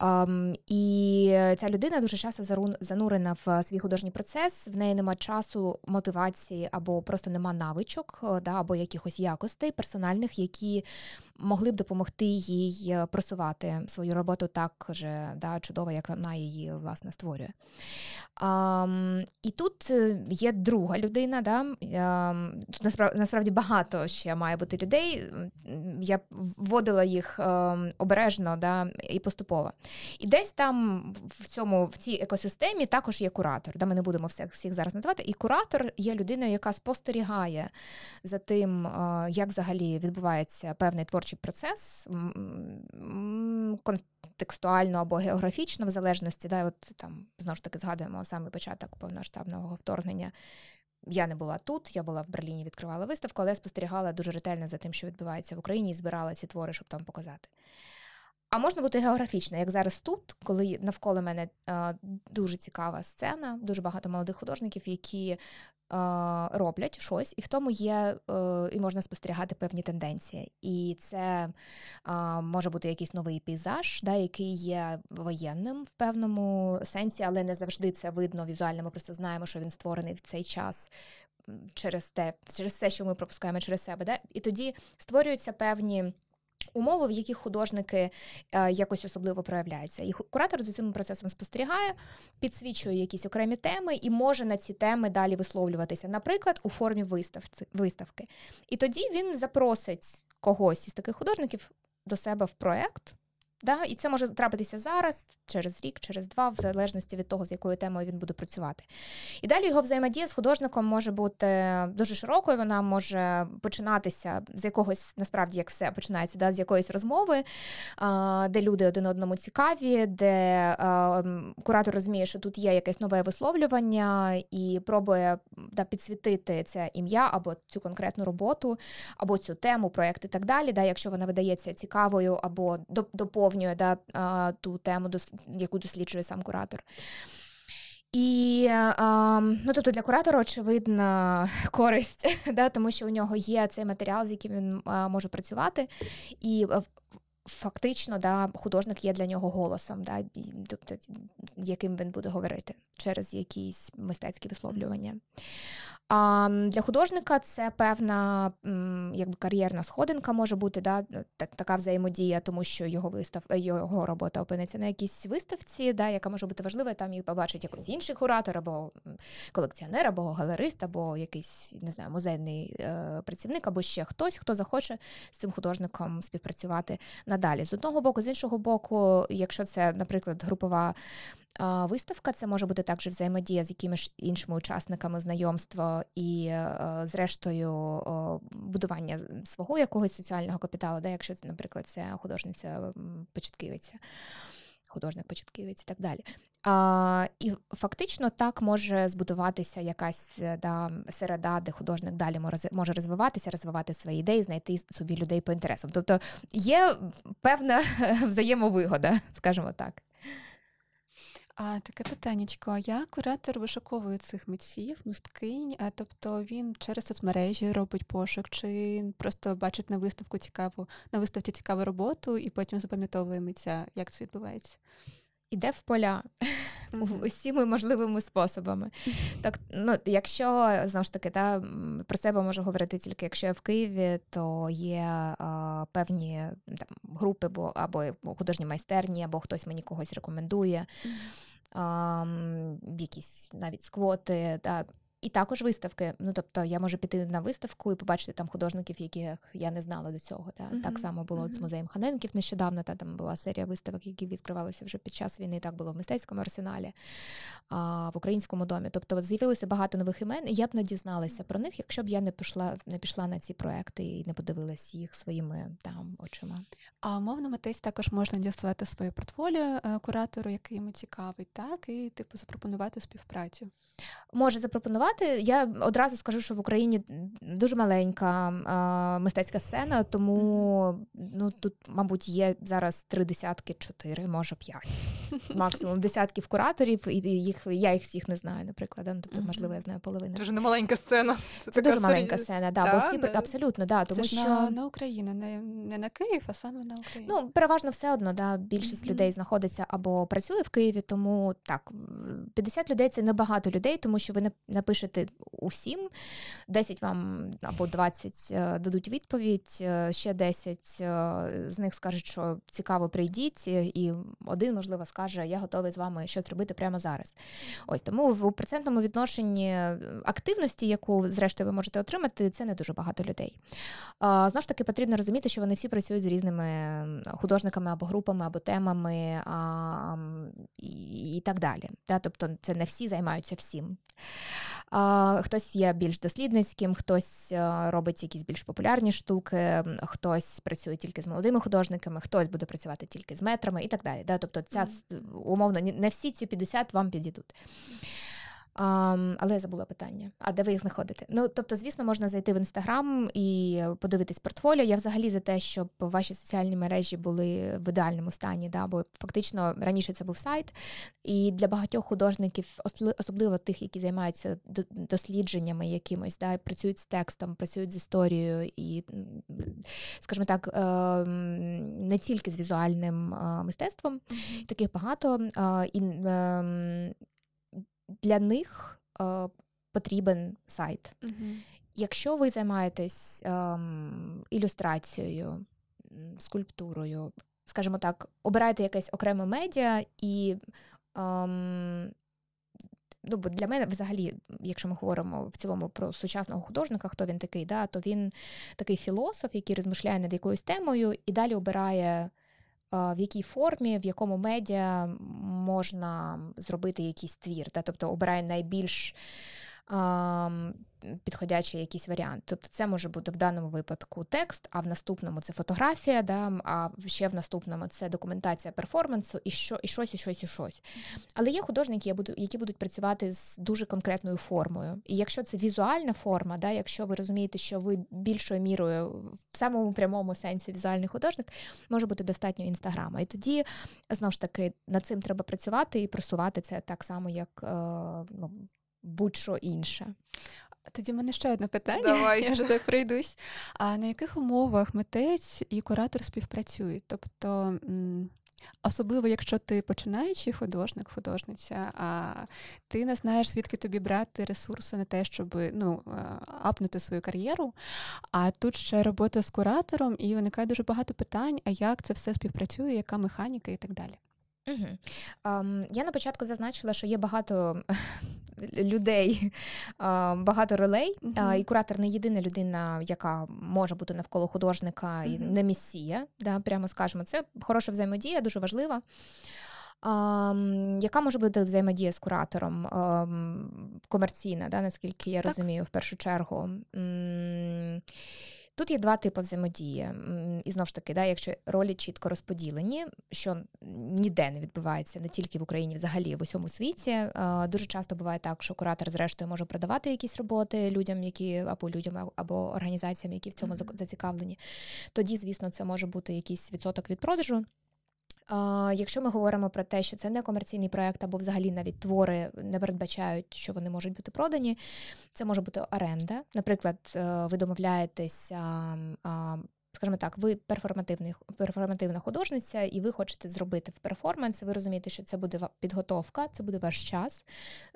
Ем, і ця людина дуже часто занурена в свій художній процес, в неї нема часу, мотивації або просто нема навичок, да, або якихось якостей персональних, які могли б допомогти їй просувати свою роботу так же да, чудово, як вона її власне створює. А, І тут е, є друга людина. Да? Тут насправді, насправді багато ще має бути людей. Я вводила їх ем, обережно да, і поступово. І десь там в цьому в цій екосистемі також є куратор. Да? Ми не будемо всіх, всіх зараз називати. І куратор є людиною, яка спостерігає за тим, е, як взагалі відбувається певний творчий процес контекстуально або географічно, в залежності, да, от там знову ж таки згадуємо саме початок повноштабного вторгнення. Я не була тут, я була в Берліні, відкривала виставку, але спостерігала дуже ретельно за тим, що відбувається в Україні, і збирала ці твори, щоб там показати. А можна бути географічно, як зараз тут, коли навколо мене е, дуже цікава сцена, дуже багато молодих художників, які роблять щось, і в тому є е, і можна спостерігати певні тенденції. І це може бути якийсь новий пейзаж, да, який є воєнним в певному сенсі, але не завжди це видно візуально. Ми просто знаємо, що він створений в цей час. Через те, через все, що ми пропускаємо через себе, Да? і тоді створюються певні Умови, в яких художники е, якось особливо проявляються. І куратор за цим процесом спостерігає, підсвічує якісь окремі теми і може на ці теми далі висловлюватися, наприклад, у формі виставки. І тоді він запросить когось із таких художників до себе в проект. Да? І це може трапитися зараз, через рік, через два, в залежності від того, з якою темою він буде працювати. І далі його взаємодія з художником може бути дуже широкою, вона може починатися з якогось, насправді, як все починається, да, з якоїсь розмови, де люди один одному цікаві, де куратор розуміє, що тут є якесь нове висловлювання, і пробує да, підсвітити це ім'я або цю конкретну роботу, або цю тему, проєкт і так далі, да, якщо вона видається цікавою або доповнює доповнює да, ту тему, яку досліджує сам куратор. І ну, тобто для куратора очевидна користь, да, тому що у нього є цей матеріал, з яким він може працювати, і фактично да, художник є для нього голосом, да, тобто, яким він буде говорити через якісь мистецькі висловлювання. А для художника це певна якби кар'єрна сходинка може бути, да, така взаємодія, тому що його вистав, його робота опиниться на якійсь виставці, да, яка може бути важлива, там їх побачить якийсь інший куратор, або колекціонер, або галерист, або якийсь не знаю, музейний е, працівник, або ще хтось, хто захоче з цим художником співпрацювати надалі. З одного боку, з іншого боку, якщо це, наприклад, групова. Виставка це може бути також взаємодія з якимись іншими учасниками знайомства і, е, зрештою, будування свого якогось соціального капіталу, де якщо це, наприклад, це художниця початківиця, художник початківець і так далі. А, І фактично так може збудуватися якась да, середа, де художник далі може розвиватися, розвивати свої ідеї, знайти собі людей по інтересам. Тобто є певна взаємовигода, скажімо так. А таке питаннячко, як куратор вишуковує цих митців, мисткинь, а тобто він через соцмережі робить пошук, чи просто бачить на виставку цікаву, на виставці цікаву роботу і потім запам'ятовує митця, як це відбувається? Іде в поля mm-hmm. усіми можливими способами. Так, ну, Якщо знову ж таки та, про себе можу говорити тільки якщо я в Києві, то є а, певні там, групи бо або художні майстерні, або хтось мені когось рекомендує. Mm-hmm якісь навіть сквоти. Да. І також виставки. Ну тобто я можу піти на виставку і побачити там художників, яких я не знала до цього. Та uh-huh. так само було uh-huh. з музеєм Ханенків нещодавно. Та там була серія виставок, які відкривалися вже під час війни. Так було в мистецькому арсеналі, а, в українському домі. Тобто з'явилося багато нових імен, і я б не дізналася про них, якщо б я не пішла, не пішла на ці проекти і не подивилась їх своїми там очима. А мовно митець також можна діставати своє портфоліо е, куратору, який йому цікавий, так і типу запропонувати співпрацю. Може запропонувати сказати. Я одразу скажу, що в Україні дуже маленька а, мистецька сцена, тому ну тут, мабуть, є зараз три десятки, чотири, може п'ять, максимум десятків кураторів, і їх я їх всіх не знаю, наприклад. Ну, тобто, можливо, я знаю половину. Дуже не маленька сцена. Це, це дуже маленька сцена, да, да, бо всі не... абсолютно да, тому це що на, на Україну, не не на Київ, а саме на Україну. Ну переважно все одно, да. Більшість mm-hmm. людей знаходиться або працює в Києві, тому так 50 людей це небагато людей, тому що ви не напишете усім. 10 вам або 20 е, дадуть відповідь, е, ще 10 е, з них скажуть, що цікаво, прийдіть, і один, можливо, скаже, я готовий з вами щось робити прямо зараз. Ось тому в процентному відношенні активності, яку, зрештою, ви можете отримати, це не дуже багато людей. Знову ж таки, потрібно розуміти, що вони всі працюють з різними художниками або групами, або темами і, і так далі. Тобто, це не всі займаються всім. Хтось є більш дослідницьким, хтось е, робить якісь більш популярні штуки, хтось працює тільки з молодими художниками, хтось буде працювати тільки з метрами і так далі. Тобто, ця умовно не всі ці 50 вам підійдуть. Um, але я забула питання. А де ви їх знаходите? Ну тобто, звісно, можна зайти в інстаграм і подивитись портфоліо. Я взагалі за те, щоб ваші соціальні мережі були в ідеальному стані. Да? Бо фактично раніше це був сайт, і для багатьох художників, особливо тих, які займаються дослідженнями якимось, да, працюють з текстом, працюють з історією і, скажімо так, ем, не тільки з візуальним мистецтвом, таких багато. І ем, для них е, потрібен сайт. Угу. Якщо ви займаєтесь е, ілюстрацією, скульптурою, скажімо так, обираєте якесь окреме медіа і. Е, Ну, бо для мене, взагалі, якщо ми говоримо в цілому про сучасного художника, хто він такий, да, то він такий філософ, який розмишляє над якоюсь темою і далі обирає в якій формі, в якому медіа можна зробити якийсь твір, да? тобто обирає найбільш підходячий якийсь варіант. Тобто це може бути в даному випадку текст, а в наступному це фотографія, да, а ще в наступному це документація перформансу і що, і щось, і щось, і щось. Але є художники, які будуть працювати з дуже конкретною формою. І якщо це візуальна форма, да, якщо ви розумієте, що ви більшою мірою в самому прямому сенсі візуальний художник, може бути достатньо інстаграма. І тоді знову ж таки над цим треба працювати і просувати це так само, як е, ну, будь-що інше. Тоді в мене ще одне питання. Давай. Я вже так прийдусь. А на яких умовах митець і куратор співпрацюють? Тобто, Особливо, якщо ти починаючий художник, художниця, а ти не знаєш, звідки тобі брати ресурси на те, щоб ну, е, апнути свою кар'єру. А тут ще робота з куратором, і виникає дуже багато питань: а як це все співпрацює, яка механіка і так далі. Угу. Um, я на початку зазначила, що є багато людей, багато ролей, uh-huh. uh, і куратор не єдина людина, яка може бути навколо художника, і не місія. Да, Прямо скажемо, це хороша взаємодія, дуже важлива. Яка може бути взаємодія з куратором комерційна, да, наскільки я так. розумію, в першу чергу. Тут є два типи взаємодії. І знову ж таки, да, якщо ролі чітко розподілені, що ніде не відбувається, не тільки в Україні, взагалі в усьому світі. Дуже часто буває так, що куратор, зрештою, може продавати якісь роботи людям, які або людям, або організаціям, які в цьому зацікавлені. Тоді, звісно, це може бути якийсь відсоток від продажу. Якщо ми говоримо про те, що це не комерційний проект, або взагалі навіть твори не передбачають, що вони можуть бути продані, це може бути оренда. Наприклад, е, ви домовляєтеся. Скажімо так, ви перформативний, перформативна художниця, і ви хочете зробити в перформанс, ви розумієте, що це буде підготовка, це буде ваш час,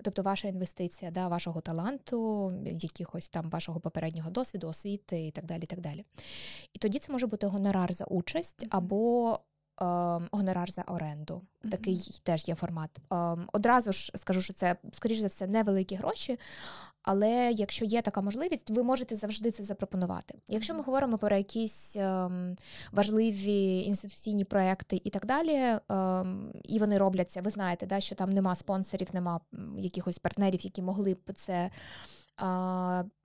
тобто ваша інвестиція, да, вашого таланту, якихось там вашого попереднього досвіду, освіти і так далі. І так далі. І тоді це може бути гонорар за участь або гонорар за оренду. Такий mm-hmm. теж є формат. Ем, одразу ж скажу, що це, скоріш за все, невеликі гроші, але якщо є така можливість, ви можете завжди це запропонувати. Якщо ми говоримо про якісь ем, важливі інституційні проекти і так далі, і вони робляться, ви знаєте, да, що там нема спонсорів, нема якихось партнерів, які могли б це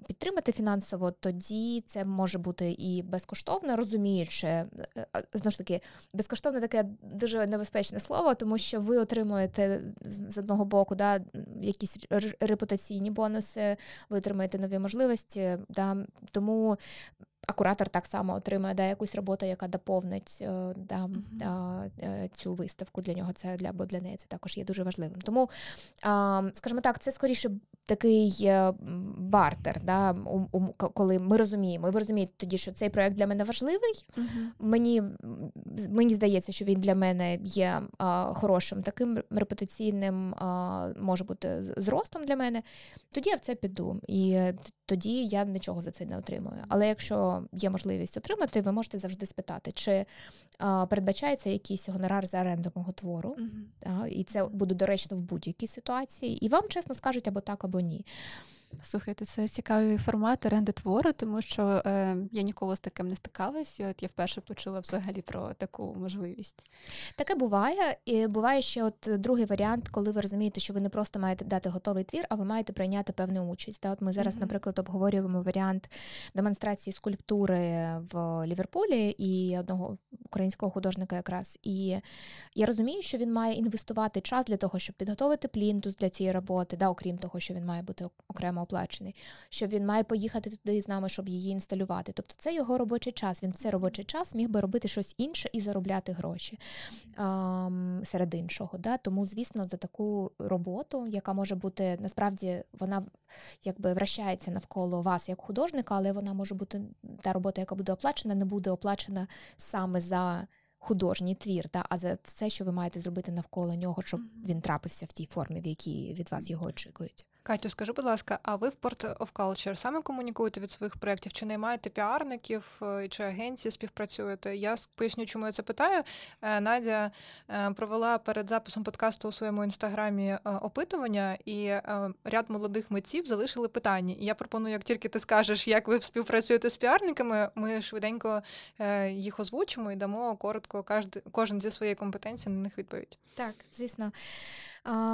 підтримати фінансово, тоді це може бути і безкоштовно, розуміючи, е, е, знову ж таки, безкоштовне таке дуже небезпечне слово, тому що ви отримуєте з одного боку да, якісь репутаційні бонуси, ви отримуєте нові можливості. Да, Тому а куратор так само отримує да, якусь роботу, яка доповнить е, да, uh-huh. цю виставку для нього. Це для або для неї це також є дуже важливим. Тому, скажімо так, це скоріше такий е, бартер, да, коли ми розуміємо, і ви розумієте тоді, що цей проект для мене важливий. Uh-huh. Мені мені здається, що він для мене є хорошим, таким репутаційним, може бути зростом для мене. Тоді я в це піду. І тоді я нічого за це не отримую. Але якщо є можливість отримати, ви можете завжди спитати, чи а, передбачається якийсь гонорар за оренду мого твору, uh-huh. та, і це буде доречно в будь-якій ситуації, і вам чесно скажуть або так, або ні. Слухайте, це цікавий формат оренди твору, тому що е, я ніколи з таким не стикалась. і От я вперше почула взагалі про таку можливість. Таке буває. І Буває ще от другий варіант, коли ви розумієте, що ви не просто маєте дати готовий твір, а ви маєте прийняти певну участь. Та От ми зараз, mm-hmm. наприклад, обговорюємо варіант демонстрації скульптури в Ліверпулі і одного українського художника, якраз. І я розумію, що він має інвестувати час для того, щоб підготовити плінтус для цієї роботи, да, окрім того, що він має бути окремо оплачений, що він має поїхати туди з нами, щоб її інсталювати. Тобто це його робочий час. Він в цей робочий час міг би робити щось інше і заробляти гроші а, серед іншого. Да? Тому, звісно, за таку роботу, яка може бути насправді вона якби вращається навколо вас як художника, але вона може бути та робота, яка буде оплачена, не буде оплачена саме за. Художній твір, та, а за все, що ви маєте зробити навколо нього, щоб він трапився в тій формі, в якій від вас його очікують. Катю, скажи, будь ласка, а ви в Port of Culture саме комунікуєте від своїх проєктів? Чи наймаєте піарників, е, чи агенції співпрацюєте? Я поясню, чому я це питаю. Е, Надя е, провела перед записом подкасту у своєму інстаграмі опитування, і ряд молодих митців залишили питання. І я пропоную, як тільки ти скажеш, як ви співпрацюєте з піарниками, ми швиденько їх озвучимо і дамо коротко кожен зі своєї компетенції на них відповідь. Так, звісно.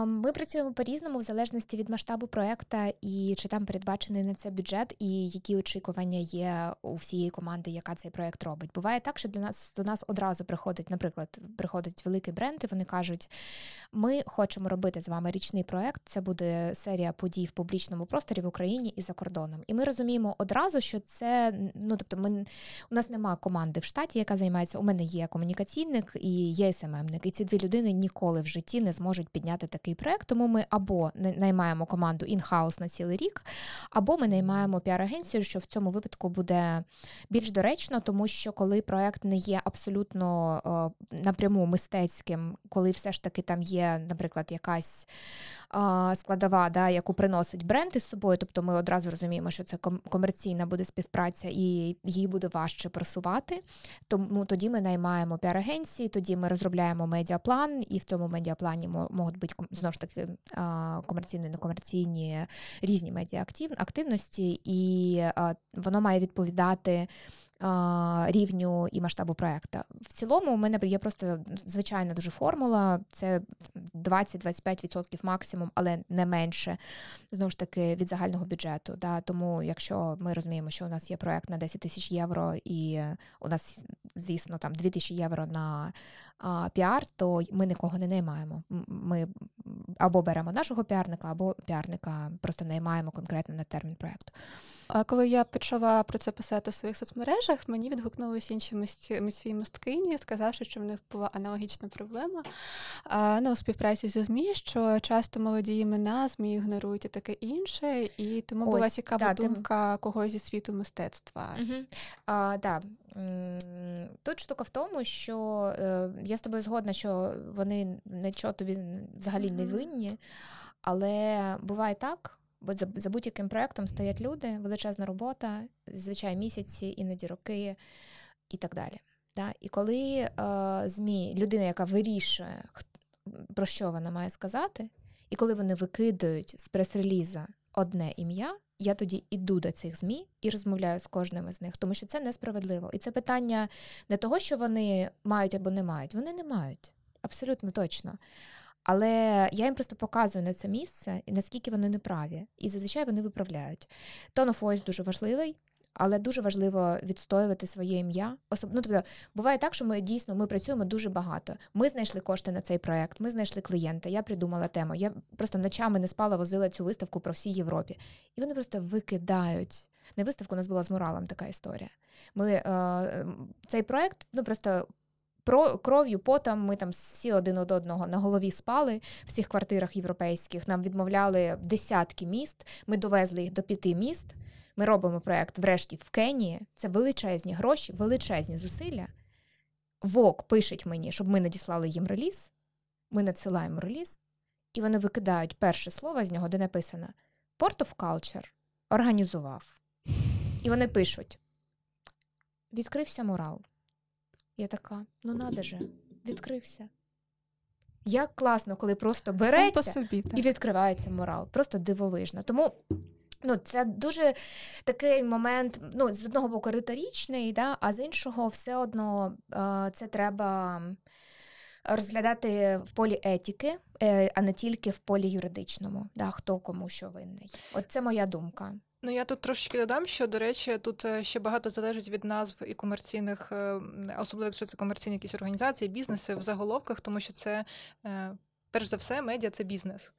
Ми працюємо по-різному в залежності від масштабу проекта і чи там передбачений на це бюджет, і які очікування є у всієї команди, яка цей проект робить. Буває так, що до нас до нас одразу приходить, наприклад, приходить великий бренд, і вони кажуть: ми хочемо робити з вами річний проект. Це буде серія подій в публічному просторі в Україні і за кордоном. І ми розуміємо одразу, що це ну тобто, ми у нас нема команди в штаті, яка займається. У мене є комунікаційник і є СММник. І ці дві людини ніколи в житті не зможуть підняти взяти такий проект. Тому ми або наймаємо команду in-house на цілий рік, або ми наймаємо піар-агенцію, що в цьому випадку буде більш доречно, тому що коли проект не є абсолютно напряму мистецьким, коли все ж таки там є, наприклад, якась складова, да, яку приносить бренд із собою, тобто ми одразу розуміємо, що це комерційна буде співпраця і її буде важче просувати. Тому тоді ми наймаємо піар-агенції, тоді ми розробляємо медіаплан, і в цьому медіаплані можуть бути знову ж таки комерційні, некомерційні різні медіа активності, і воно має відповідати рівню і масштабу проекту. В цілому, у мене є просто звичайна дуже формула: це 20-25% максимум, але не менше знову ж таки від загального бюджету. Да? Тому, якщо ми розуміємо, що у нас є проект на 10 тисяч євро, і у нас, звісно, там 2 тисячі євро на а, піар, то ми нікого не наймаємо. Ми або беремо нашого піарника, або піарника просто наймаємо конкретно на термін проекту. А коли я почала про це писати в своїх соцмережах, мені відгукнулися інші митці мисткині, сказавши, що в них була аналогічна проблема а, ну, у співпраці зі ЗМІ, що часто молоді імена ЗМІ ігнорують і таке інше, і тому Ось, була цікава да, думка ти... когось зі світу мистецтва. Угу. А, да. Тут штука в тому, що е, я з тобою згодна, що вони нічого тобі взагалі не винні, але буває так. Бо за, за будь-яким проєктом стоять люди, величезна робота, зазвичай місяці, іноді роки і так далі. Да? І коли е, ЗМІ, людина, яка вирішує, про що вона має сказати, і коли вони викидають з прес-реліза одне ім'я, я тоді іду до цих ЗМІ і розмовляю з кожним із них, тому що це несправедливо. І це питання не того, що вони мають або не мають. Вони не мають. Абсолютно точно. Але я їм просто показую на це місце і наскільки вони неправі. І зазвичай вони виправляють. Tone of voice дуже важливий, але дуже важливо відстоювати своє ім'я. Особ... Ну, тобто, буває так, що ми дійсно ми працюємо дуже багато. Ми знайшли кошти на цей проект, ми знайшли клієнта. Я придумала тему. Я просто ночами не спала, возила цю виставку про всій Європі. І вони просто викидають. Не виставку у нас була з муралом така історія. Ми е, Цей проект ну просто про кров'ю, потом ми там всі один од одного на голові спали в всіх квартирах європейських. Нам відмовляли десятки міст. Ми довезли їх до п'яти міст. Ми робимо проект врешті в Кенії. Це величезні гроші, величезні зусилля. Вок пишуть мені, щоб ми надіслали їм реліз. Ми надсилаємо реліз, і вони викидають перше слово з нього, де написано Port of Culture організував. І вони пишуть: відкрився мурал. Я така, ну надо же, відкрився. Як класно, коли просто береться по собі, так. і відкривається морал. Просто дивовижно. Тому ну, це дуже такий момент, ну, з одного боку, риторичний, да, а з іншого, все одно це треба розглядати в полі етики, е, а не тільки в полі юридичному, да, хто кому що винний. От це моя думка. Ну, я тут трошечки додам, що, до речі, тут е, ще багато залежить від назв і комерційних, е, особливо якщо це комерційні якісь організації, бізнеси в заголовках, тому що це, е, перш за все, медіа це бізнес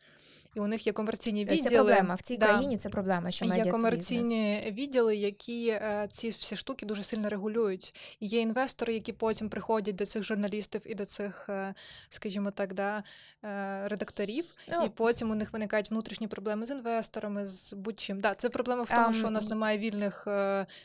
і у них є комерційні відділи. Це проблема в цій да. країні. Це проблема, що медіа є комерційні це відділи, які е, ці всі штуки дуже сильно регулюють. І Є інвестори, які потім приходять до цих журналістів і до цих, е, скажімо так, да, е, редакторів, ну, і потім у них виникають внутрішні проблеми з інвесторами, з будь-чим. Да, це проблема в тому, um, що у нас немає вільних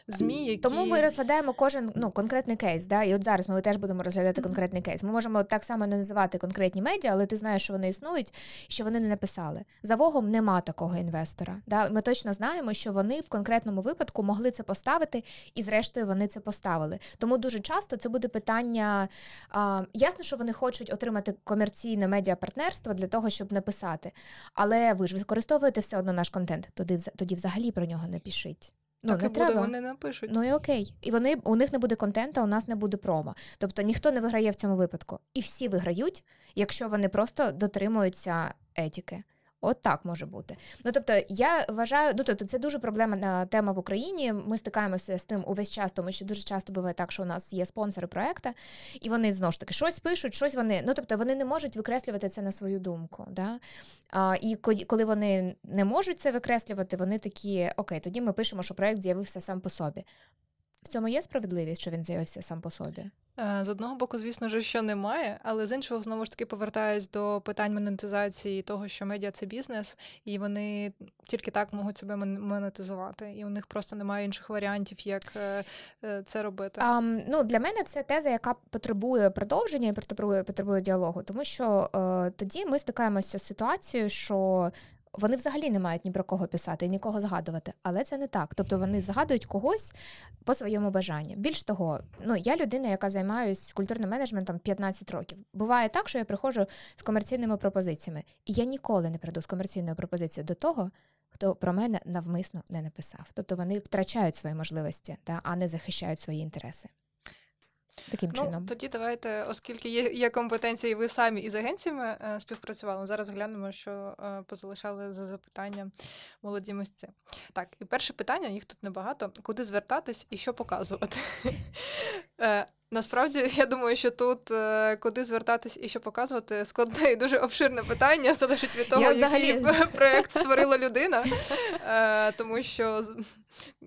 змі. які... Тому ми розглядаємо кожен ну конкретний кейс. Да, І от зараз ми теж будемо розглядати конкретний кейс. Ми можемо так само не називати конкретні медіа, але ти знаєш, що вони існують, що вони не написали. За Вогом нема такого інвестора. Да? Ми точно знаємо, що вони в конкретному випадку могли це поставити, і зрештою вони це поставили. Тому дуже часто це буде питання. А, Ясно, що вони хочуть отримати комерційне медіапартнерство для того, щоб написати. Але ви ж використовуєте все одно наш контент, тоді тоді взагалі про нього не пишіть. Ну, так не і буде, треба. вони напишуть. Ну і окей. І вони у них не буде контенту, у нас не буде промо. Тобто ніхто не виграє в цьому випадку. І всі виграють, якщо вони просто дотримуються етики. От так може бути. Ну тобто, я вважаю, ну тобто це дуже проблемна тема в Україні. Ми стикаємося з тим увесь час, тому що дуже часто буває так, що у нас є спонсори проекту, і вони знову ж таки щось пишуть, щось вони. Ну тобто вони не можуть викреслювати це на свою думку. Да? А, І коли вони не можуть це викреслювати, вони такі окей, тоді ми пишемо, що проект з'явився сам по собі. В цьому є справедливість, що він з'явився сам по собі. Е, з одного боку, звісно ж, що немає, але з іншого, знову ж таки, повертаюсь до питань монетизації того, що медіа це бізнес, і вони тільки так можуть себе монетизувати. І у них просто немає інших варіантів, як е, е, це робити. А, ну, Для мене це теза, яка потребує продовження і потребує потребує діалогу, тому що е, тоді ми стикаємося з ситуацією, що вони взагалі не мають ні про кого писати, нікого згадувати, але це не так. Тобто вони згадують когось по своєму бажанню. Більш того, ну я людина, яка займаюся культурним менеджментом 15 років. Буває так, що я приходжу з комерційними пропозиціями, і я ніколи не прийду з комерційною пропозицією до того. Хто про мене навмисно не написав, тобто вони втрачають свої можливості, та а не захищають свої інтереси. Таким ну, чином. Тоді давайте, оскільки є є компетенції, ви самі із агенціями е, співпрацювали. Зараз глянемо, що е, позалишали за запитання молоді місці. Так, і перше питання, їх тут небагато. Куди звертатись і що показувати? Е, Насправді, я думаю, що тут е, куди звертатись і що показувати, складне і дуже обширне питання, залежить від того, я який взагалі... проєкт створила людина, е, тому що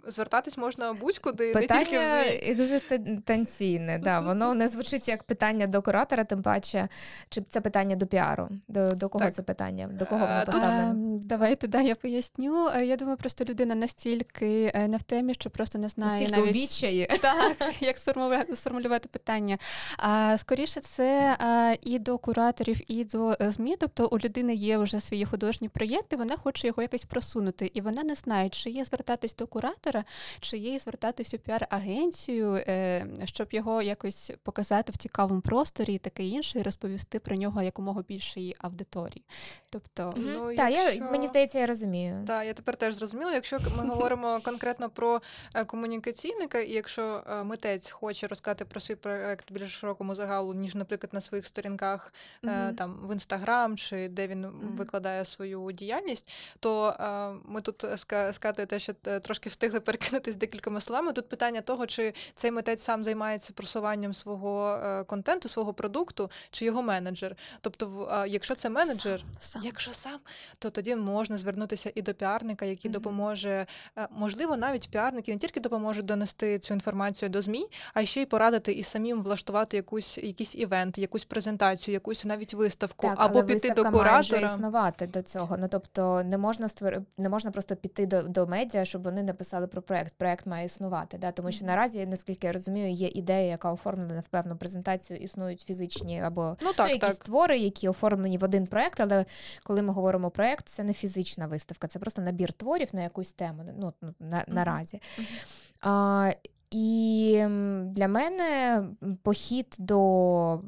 звертатись можна будь-куди, питання не тільки в екзистенційне, да, воно не звучить як питання до куратора, тим паче, чи це питання до піару. До до кого так. це питання? До кого воно поставлено? Давайте да, я поясню. Е, я думаю, просто людина настільки не в темі, що просто не знає настільки навіть... у відчаї. Так, як сформулювати задавати питання. А скоріше, це а, і до кураторів, і до е, ЗМІ. Тобто у людини є вже свої художні проєкти, вона хоче його якось просунути, і вона не знає, чи є звертатись до куратора, чи є звертатись у піар-агенцію, е, щоб його якось показати в цікавому просторі і таке інше, і розповісти про нього якомога більшій аудиторії. Тобто, mm-hmm. ну, так, якщо... я мені здається, я розумію. Так, я тепер теж зрозуміла. Якщо ми говоримо конкретно про е, комунікаційника, і якщо митець хоче розказати про свій проект більш широкому загалу, ніж, наприклад, на своїх сторінках mm-hmm. там в інстаграм чи де він mm-hmm. викладає свою діяльність, то ми тут з Катою те, що трошки встигли перекинутись декількома словами. Тут питання того, чи цей митець сам займається просуванням свого е, контенту, свого продукту, чи його менеджер. Тобто, якщо це менеджер, сам, сам. якщо сам, то тоді можна звернутися і до піарника, який mm-hmm. допоможе, е, можливо, навіть піарники не тільки допоможуть донести цю інформацію до ЗМІ, а ще й порадити і самим влаштувати якусь якийсь івент, якусь презентацію, якусь навіть виставку, так, або але піти до куратора. Має існувати до цього. Ну тобто не можна створ... не можна просто піти до до медіа, щоб вони написали про проект. Проект має існувати. Да? Тому що наразі, наскільки я розумію, є ідея, яка оформлена в певну презентацію, існують фізичні або ну, так, ну, якісь так. твори, які оформлені в один проект. Але коли ми говоримо проект, це не фізична виставка, це просто набір творів на якусь тему. Ну на, mm-hmm. наразі. Mm-hmm. А, і для мене похід до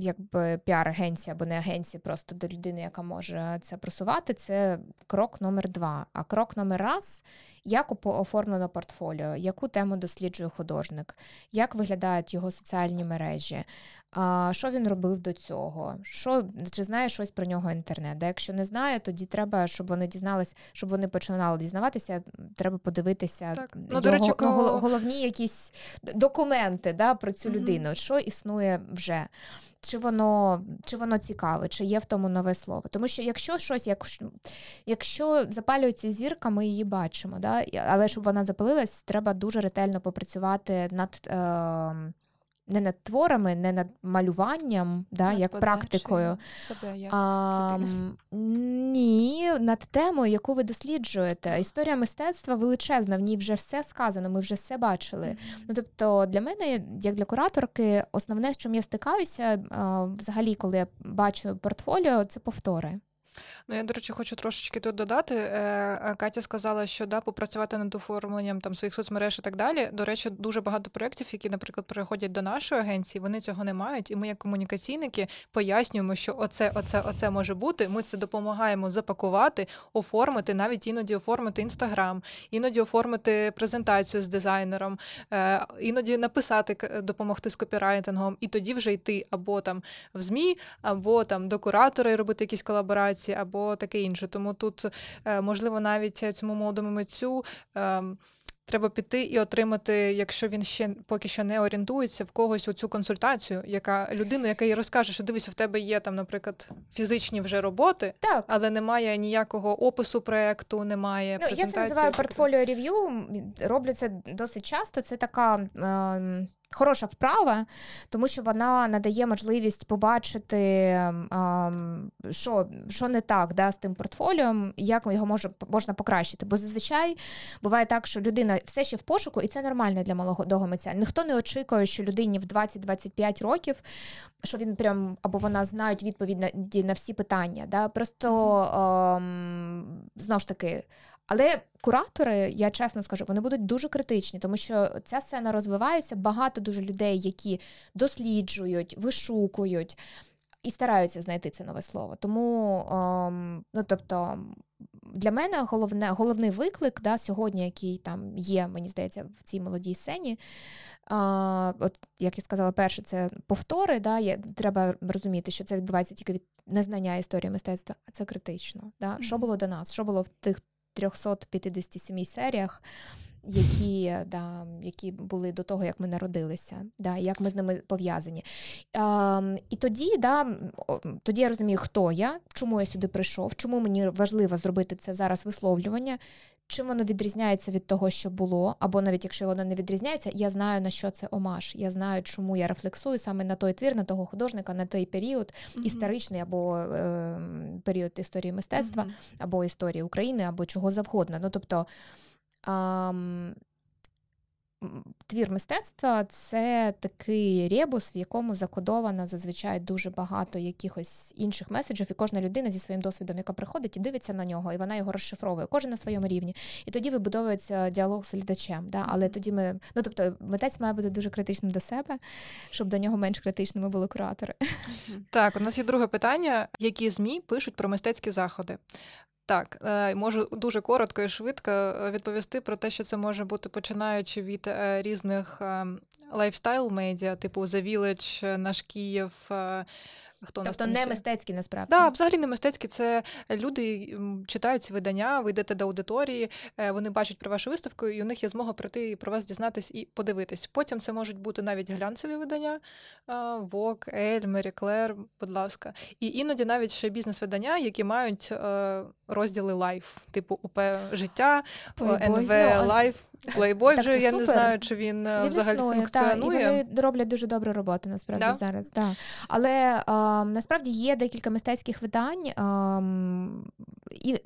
якби піар-агенції або не агенції, просто до людини, яка може це просувати, це крок номер два. А крок номер раз як оформлено портфоліо, яку тему досліджує художник, як виглядають його соціальні мережі, а, що він робив до цього, що, чи знає щось про нього інтернет. А якщо не знає, тоді треба, щоб вони дізнались, щоб вони починали дізнаватися, треба подивитися так. Ну, його, до речі, головні якісь документи да, про цю mm-hmm. людину, що існує вже чи воно чи воно цікаве, чи є в тому нове слово. Тому що якщо щось, як, якщо запалюється зірка, ми її бачимо. Да? Але щоб вона запалилась, треба дуже ретельно попрацювати над. Е, не над творами, не над малюванням, да, над як практикою. Себе як а, Ні, над темою, яку ви досліджуєте. Історія мистецтва величезна, в ній вже все сказано, ми вже все бачили. Mm-hmm. Ну, Тобто, для мене, як для кураторки, основне, з чим я стикаюся, взагалі, коли я бачу портфоліо, це повтори. Ну, я, до речі, хочу трошечки тут додати. Е, е, Катя сказала, що да, попрацювати над оформленням там своїх соцмереж і так далі. До речі, дуже багато проєктів, які, наприклад, приходять до нашої агенції, вони цього не мають. І ми, як комунікаційники, пояснюємо, що оце, оце, оце може бути. Ми це допомагаємо запакувати, оформити, навіть іноді оформити інстаграм, іноді оформити презентацію з дизайнером, е, іноді написати, допомогти з копірайтингом, і тоді вже йти або там в ЗМІ, або там до куратора і робити якісь колаборації. або або таке інше. Тому тут, е, можливо, навіть цьому молодому митцю. Ем, треба піти і отримати, якщо він ще поки що не орієнтується в когось у цю консультацію, яка людину, яка їй розкаже, що дивись, в тебе є там, наприклад, фізичні вже роботи, Так. але немає ніякого опису проекту, немає Ну, я презентації. це називаю портфоліо рев'ю. Роблю це досить часто. Це така. ем, Хороша вправа, тому що вона надає можливість побачити, ем, що, що не так да, з тим портфоліо, як його може, можна покращити. Бо зазвичай буває так, що людина все ще в пошуку, і це нормально для молодого митця. Ніхто не очікує, що людині в 20-25 років, що він прям або вона знають відповідь на, на всі питання. Да? Просто ем, знову ж таки. Але куратори, я чесно скажу, вони будуть дуже критичні, тому що ця сцена розвивається. Багато дуже людей, які досліджують, вишукують і стараються знайти це нове слово. Тому, ем, ну тобто, для мене головне, головний виклик да, сьогодні, який там є, мені здається, в цій молодій сцені. А, от, Як я сказала, перше, це повтори. Да, є, Треба розуміти, що це відбувається тільки від незнання історії мистецтва, а це критично. Да? Mm-hmm. Що було до нас? Що було в тих 357 серіях, які да, які були до того, як ми народилися, да, як ми з ними пов'язані. Е, і тоді да, тоді я розумію, хто я, чому я сюди прийшов, чому мені важливо зробити це зараз висловлювання. Чим воно відрізняється від того, що було, або навіть якщо воно не відрізняється, я знаю на що це омаж. Я знаю, чому я рефлексую саме на той твір, на того художника, на той період mm-hmm. історичний або е, період історії мистецтва, mm-hmm. або історії України, або чого завгодно. Ну тобто е, твір мистецтва це такий ребус, в якому закодовано зазвичай дуже багато якихось інших меседжів, і кожна людина зі своїм досвідом, яка приходить і дивиться на нього, і вона його розшифровує, кожен на своєму рівні. І тоді вибудовується діалог з глядачем. Да? Але тоді ми, ну тобто, митець має бути дуже критичним до себе, щоб до нього менш критичними були куратори. Так, у нас є друге питання: які змі пишуть про мистецькі заходи? Так, е, можу дуже коротко і швидко е, відповісти про те, що це може бути починаючи від е, різних lifestyle медіа, типу The Village, наш Київ. Хто тобто не мистецькі насправді Так, да, взагалі не мистецькі. Це люди читають ці видання, ви йдете до аудиторії, вони бачать про вашу виставку, і у них є змога прийти і про вас дізнатись і подивитись. Потім це можуть бути навіть глянцеві видання, Vogue, Elle, Marie Claire, будь ласка. І іноді навіть ще бізнес-видання, які мають розділи life, типу УП життя, НВ Лайф. Плейбой вже я супер. не знаю, чи він, він взагалі існує, функціонує. Та, і вони роблять дуже добру роботу насправді да? зараз. Да. Але а, насправді є декілька мистецьких видань, а, і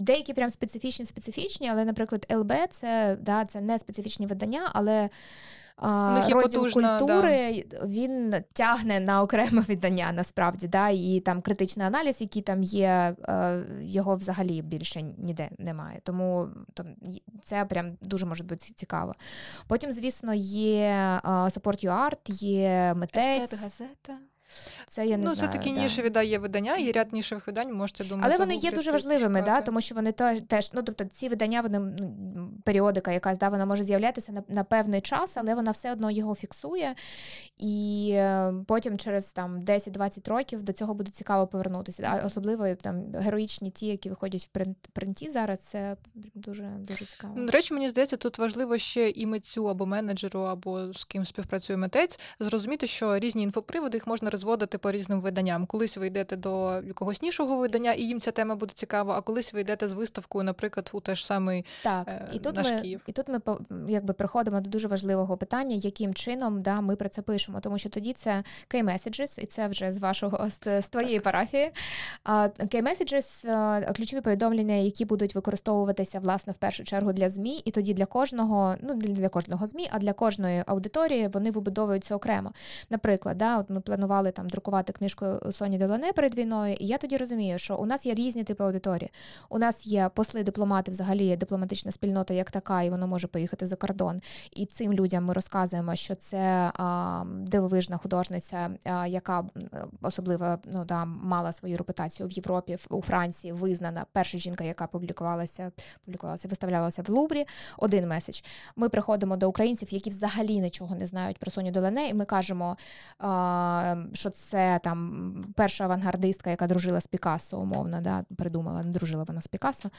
деякі прям специфічні, специфічні, але, наприклад, ЛБ це, да, це не специфічні видання, але. Розділ потужна, культури да. він тягне на окреме видання насправді, да, і там критичний аналіз, який там є, його взагалі більше ніде немає. Тому там, це прям дуже може бути цікаво. Потім, звісно, є Support Your Art, є митець. Естет газета. Це я не ну, знаю. це такі да. нішеві да, є видання, є ряд нішевих видань, можете думати. Але вони є дуже важливими, да, тому що вони теж, ну тобто ці видання, вони ну, періодика якась, да, вона може з'являтися на, на певний час, але вона все одно його фіксує. І е, потім через там 10-20 років до цього буде цікаво повернутися. Да? Особливо там героїчні ті, які виходять в принт, принті зараз, це дуже дуже цікаво. До речі, мені здається, тут важливо ще і митцю або менеджеру, або з ким співпрацює митець, зрозуміти, що різні інфоприводи їх можна розводити по різним виданням. Колись ви йдете до якогось нішого видання, і їм ця тема буде цікава, а колись ви йдете з виставкою, наприклад, у теж самий так, е, і тут наш ми, Київ. І тут ми якби приходимо до дуже важливого питання, яким чином да, ми про це пишемо, тому що тоді це K-Messages, і це вже з вашого з, з твоєї парафії. K-Messages – ключові повідомлення, які будуть використовуватися власне в першу чергу для ЗМІ, і тоді для кожного, ну для кожного ЗМІ, а для кожної аудиторії вони вибудовуються окремо. Наприклад, да, от ми планували там друкувати книжку Соні Делане перед війною, і я тоді розумію, що у нас є різні типи аудиторії. У нас є посли дипломати, взагалі дипломатична спільнота як така, і воно може поїхати за кордон. І цим людям ми розказуємо, що це а, дивовижна художниця, а, яка особливо ну, да, мала свою репутацію в Європі, у Франції, визнана перша жінка, яка публікувалася, публікувалася, виставлялася в Луврі. Один меседж. Ми приходимо до українців, які взагалі нічого не знають про Соню Делане, і ми кажемо, а, що це там перша авангардистка, яка дружила з Пікассо, умовно, да, придумала, не дружила вона з Пікассо.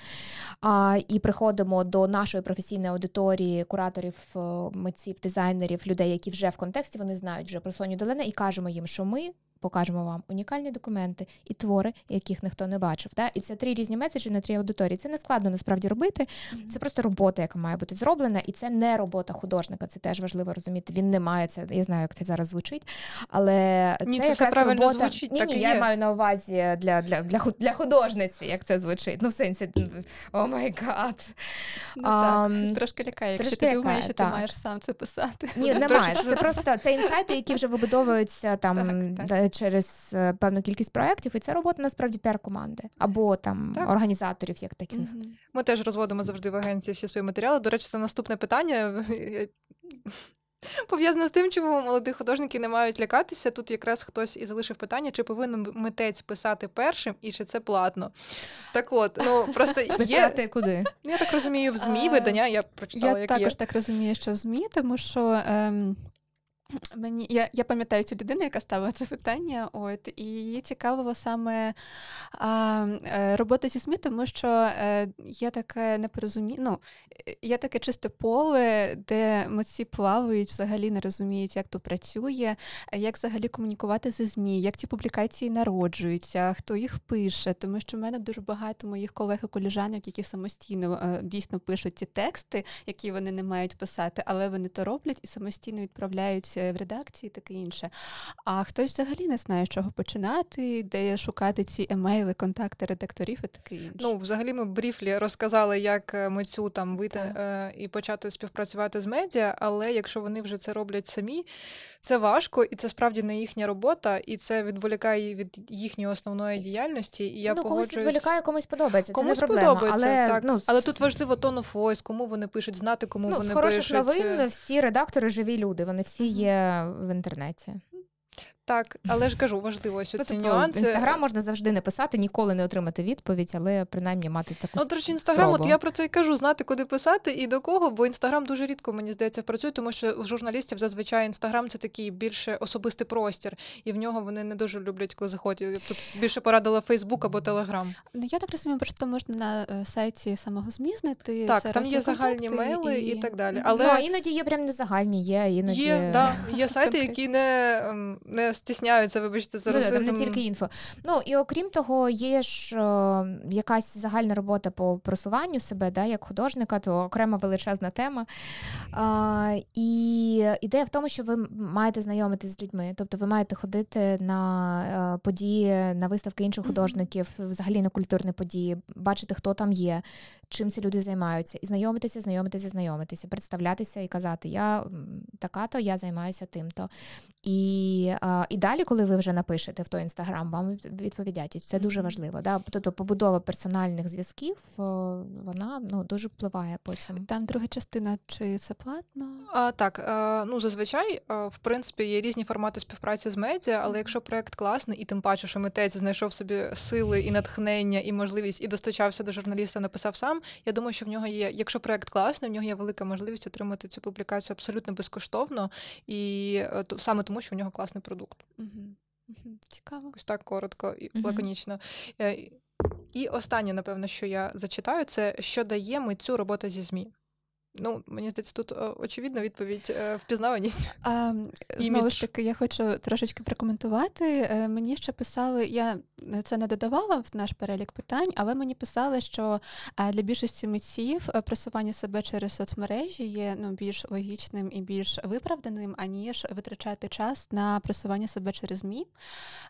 А, І приходимо до нашої професійної аудиторії, кураторів, е, митців, дизайнерів, людей, які вже в контексті вони знають вже про Соню Делене, і кажемо їм, що ми покажемо вам унікальні документи і твори, яких ніхто не бачив. Да? І це три різні меседжі на три аудиторії. Це не складно насправді робити. Це просто робота, яка має бути зроблена, і це не робота художника. Це теж важливо розуміти. Він не має це. Я знаю, як це зараз звучить, але ні, це, це якраз правильно робота... звучить. Ні, так ні, і я є. маю на увазі для для, для, для художниці, як це звучить. Ну, в сенсі, oh my god. Ну, так. Трошки лякає, якщо трошки ти думаєш, що ти маєш сам це писати. Ні, цього немає. Це просто це інсайти, які вже вибудовуються там Так, так. Через е, певну кількість проєктів, і це робота насправді піар-команди або там Так. організаторів, як таких. Мгм. Ми теж розводимо завжди в агенції всі свої матеріали. До речі, це наступне питання. Пов'язано з тим, чому молоді художники не мають лякатися. Тут якраз хтось і залишив питання, чи повинен митець писати першим і чи це платно. Так от, ну просто є. Писати куди? Ну, Я так розумію, в ЗМІ видання я прочитала, Я як також є. так розумію, що в ЗМІ, тому що. Ем... Мені я, я пам'ятаю цю людину, яка ставила це питання. От і її цікавило саме а, е, робота зі ЗМІ, тому що е, є таке непорозуміння. Ну, є таке чисте поле, де митці плавають, взагалі не розуміють, як то працює, як взагалі комунікувати зі ЗМІ, як ці публікації народжуються, хто їх пише. Тому що в мене дуже багато моїх колег і коліжанок, які самостійно е, дійсно пишуть ті тексти, які вони не мають писати, але вони то роблять і самостійно відправляють е, в редакції, таке інше. А хтось взагалі не знає, з чого починати, де шукати ці емейли, контакти редакторів і таке інше. Ну, взагалі, ми в бріфлі розказали, як е, митцю там вийти Так. е, і почати співпрацювати з медіа, але якщо вони вже це роблять самі, це важко, і це справді не їхня робота, і це відволікає від їхньої основної діяльності. І я ну, комусь погоджуюсь. відволікає, комусь подобається. Комусь це не проблема. подобається, але, так. Ну, але тут важливо tone of voice, кому вони пишуть, знати, кому ну, вони з хороших пишуть. новин всі редактори живі люди, вони всі Мгм. В інтернеті. Так, але ж кажу, важливо ось ці тобто, нюанси. Інстаграм можна завжди не писати, ніколи не отримати відповідь, але принаймні мати таку Ну, до речі, інстаграм, от я про це і кажу, знати, куди писати і до кого, бо інстаграм дуже рідко, мені здається, працює, тому що у журналістів зазвичай інстаграм це такий більше особистий простір, і в нього вони не дуже люблять, коли заходять. Я б Тут більше порадила Фейсбук або Телеграм. Ну, я так розумію, просто можна на е, сайті самого ЗМІ знайти. Так, там є загальні мейли і так далі. Але Ну, а іноді є прям незагальні, є, іноді... є, да, є сайти, які не, ем, не стісняються, вибачте, за Ну, там не тільки інфо. Ну і окрім того, є ж е, якась загальна робота по просуванню себе, да, як художника, то окрема величезна тема. А, і ідея в тому, що ви маєте знайомитись з людьми, тобто ви маєте ходити на е, події, на виставки інших художників, взагалі на культурні події, бачити, хто там є, чим ці люди займаються, і знайомитися, знайомитися, знайомитися, представлятися і казати, я така-то, я займаюся тим-то. І, а, і далі, коли ви вже напишете в той інстаграм, вам відповідять. І це дуже важливо. Да? Тобто побудова персональних зв'язків, вона ну, дуже впливає потім. Там друга частина, чи це платно? А, так, е, ну зазвичай, е, в принципі, є різні формати співпраці з медіа, але якщо проект класний, і тим паче, що митець знайшов собі сили і натхнення, і можливість, і достучався до журналіста, написав сам. Я думаю, що в нього є, якщо проект класний, в нього є велика можливість отримати цю публікацію абсолютно безкоштовно, і е, то- саме тому, що в нього класний продукт. Цікаво. Ось так коротко і лаконічно. Е, І останнє, напевно, що я зачитаю, це що дає митцю робота зі ЗМІ. Ну, мені здається, тут е, очевидна відповідь е, впізнаваність. А, знову ж таки, я хочу трошечки прокоментувати. Е, Мені ще писали, я це не додавала в наш перелік питань, але мені писали, що для більшості митців просування себе через соцмережі є ну, більш логічним і більш виправданим, аніж витрачати час на просування себе через ЗМІ.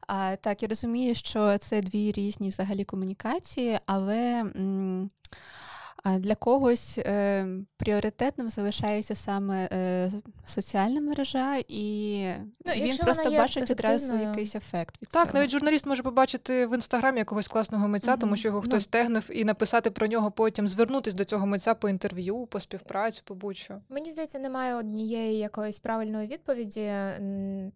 А, Так, я розумію, що це дві різні взагалі комунікації, але. м, а Для когось е, пріоритетним залишається саме е, соціальна мережа, і Ну, він просто бачить одразу якийсь ефект. Від Так, цього. навіть журналіст може побачити в інстаграмі якогось класного митця, тому що його Ну. хтось тегнув, і написати про нього потім, звернутись до цього митця по інтерв'ю, по співпрацю, по будь-що. Мені здається, немає однієї якоїсь правильної відповіді.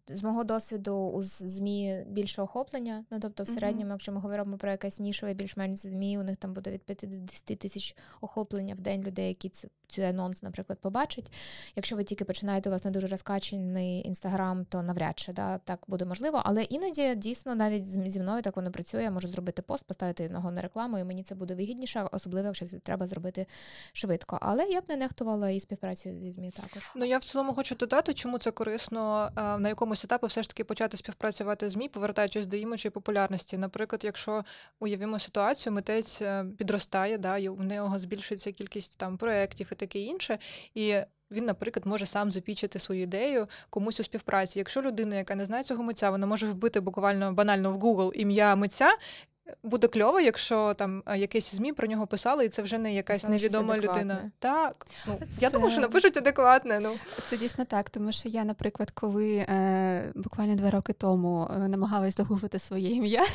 З мого досвіду у ЗМІ більше охоплення. Ну тобто, в середньому, якщо ми говоримо про якесь нішове, більш-менш ЗМІ, у них там буде від 5 до 10 тисяч охоплення в день людей, які цю, цю анонс, наприклад, побачать. Якщо ви тільки починаєте, у вас не дуже розкачений інстаграм, то навряд чи да, так буде можливо. Але іноді дійсно навіть зі мною так воно працює. Я можу зробити пост, поставити його на рекламу, і мені це буде вигідніше, особливо якщо це треба зробити швидко. Але я б не нехтувала і співпрацю зі ЗМІ також. Ну я в цілому хочу додати, чому це корисно на якомусь етапі все ж таки почати співпрацювати з ЗМІ, повертаючись до іміджу популярності. Наприклад, якщо уявимо ситуацію, митець е, підростає, да, і у нього збільшується кількість там проєктів і таке інше. І він, наприклад, може сам запічити свою ідею комусь у співпраці. Якщо людина, яка не знає цього митця, вона може вбити буквально банально в Google ім'я митця, буде кльово, якщо там якесь змі про нього писали, і це вже не якась Писали, невідома що це людина. Так, ну Це- я думаю, що напишуть адекватне. Ну Це дійсно так, тому що я, наприклад, коли е, буквально два роки тому е, намагалась загуглити своє ім'я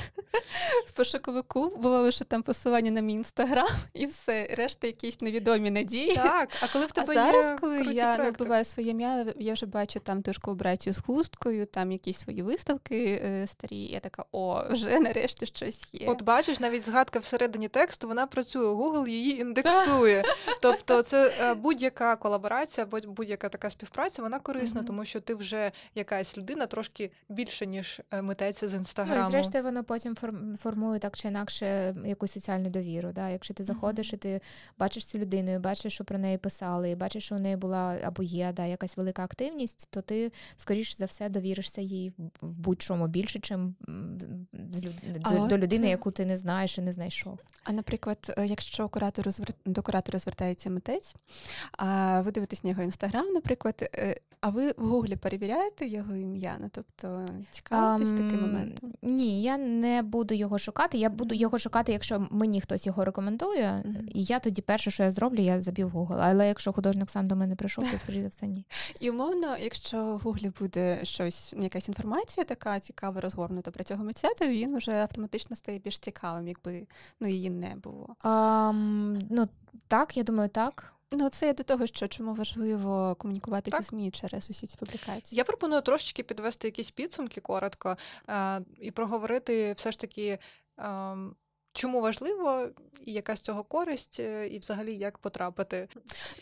в пошуковику, було лише там посилання на мій інстаграм і все, решта якісь невідомі надії. так. А коли в А зараз, є коли круті я проекти? набиваю своє ім'я, я вже бачу там ту ж колаборацію з хусткою, там якісь свої виставки е, старі. Я така, о, вже нарешті щось є. От бачиш, навіть згадка всередині тексту, вона працює. Google її індексує. Тобто, це е, будь-яка колаборація, будь- будь-яка така співпраця, вона корисна, тому що ти вже якась людина трошки більше, ніж е, митець з Ну, інстаграму. зрештою, воно потім форм- формує так чи інакше якусь соціальну довіру. Да? Якщо ти заходиш і ти бачиш цю людину, і бачиш, що про неї писали, і бачиш, що у неї була або є да, якась велика активність, то ти, скоріш за все, довіришся їй в- будь-чому більше, чим до, до людини, яку ти не знаєш і не знайшов. А наприклад, е, якщо куратору звер... до куратора звертається митець, а ви дивитесь на його інстаграм, наприклад, е, а ви в гуглі перевіряєте його ім'я? Ну тобто цікавитесь таким Ам, моментом? Ні, я не буду його шукати. Я буду його шукати, якщо мені хтось його рекомендує, Мгм. і я тоді перше, що я зроблю, я заб'ю в Google. Але якщо художник сам до мене прийшов, то скоріше за все ні. І умовно, якщо в гуглі буде щось, якась інформація така цікава, розгорнута про цього митця, то він вже автоматично стає більш цікавим, якби ну її не було. Ам, ну так, я думаю, так. Ну це я до того, що чому важливо комунікувати Так. зі ЗМІ через усі ці публікації. Я пропоную трошечки підвести якісь підсумки коротко е, і проговорити все ж таки, е, чому важливо, і яка з цього користь, е, і взагалі як потрапити.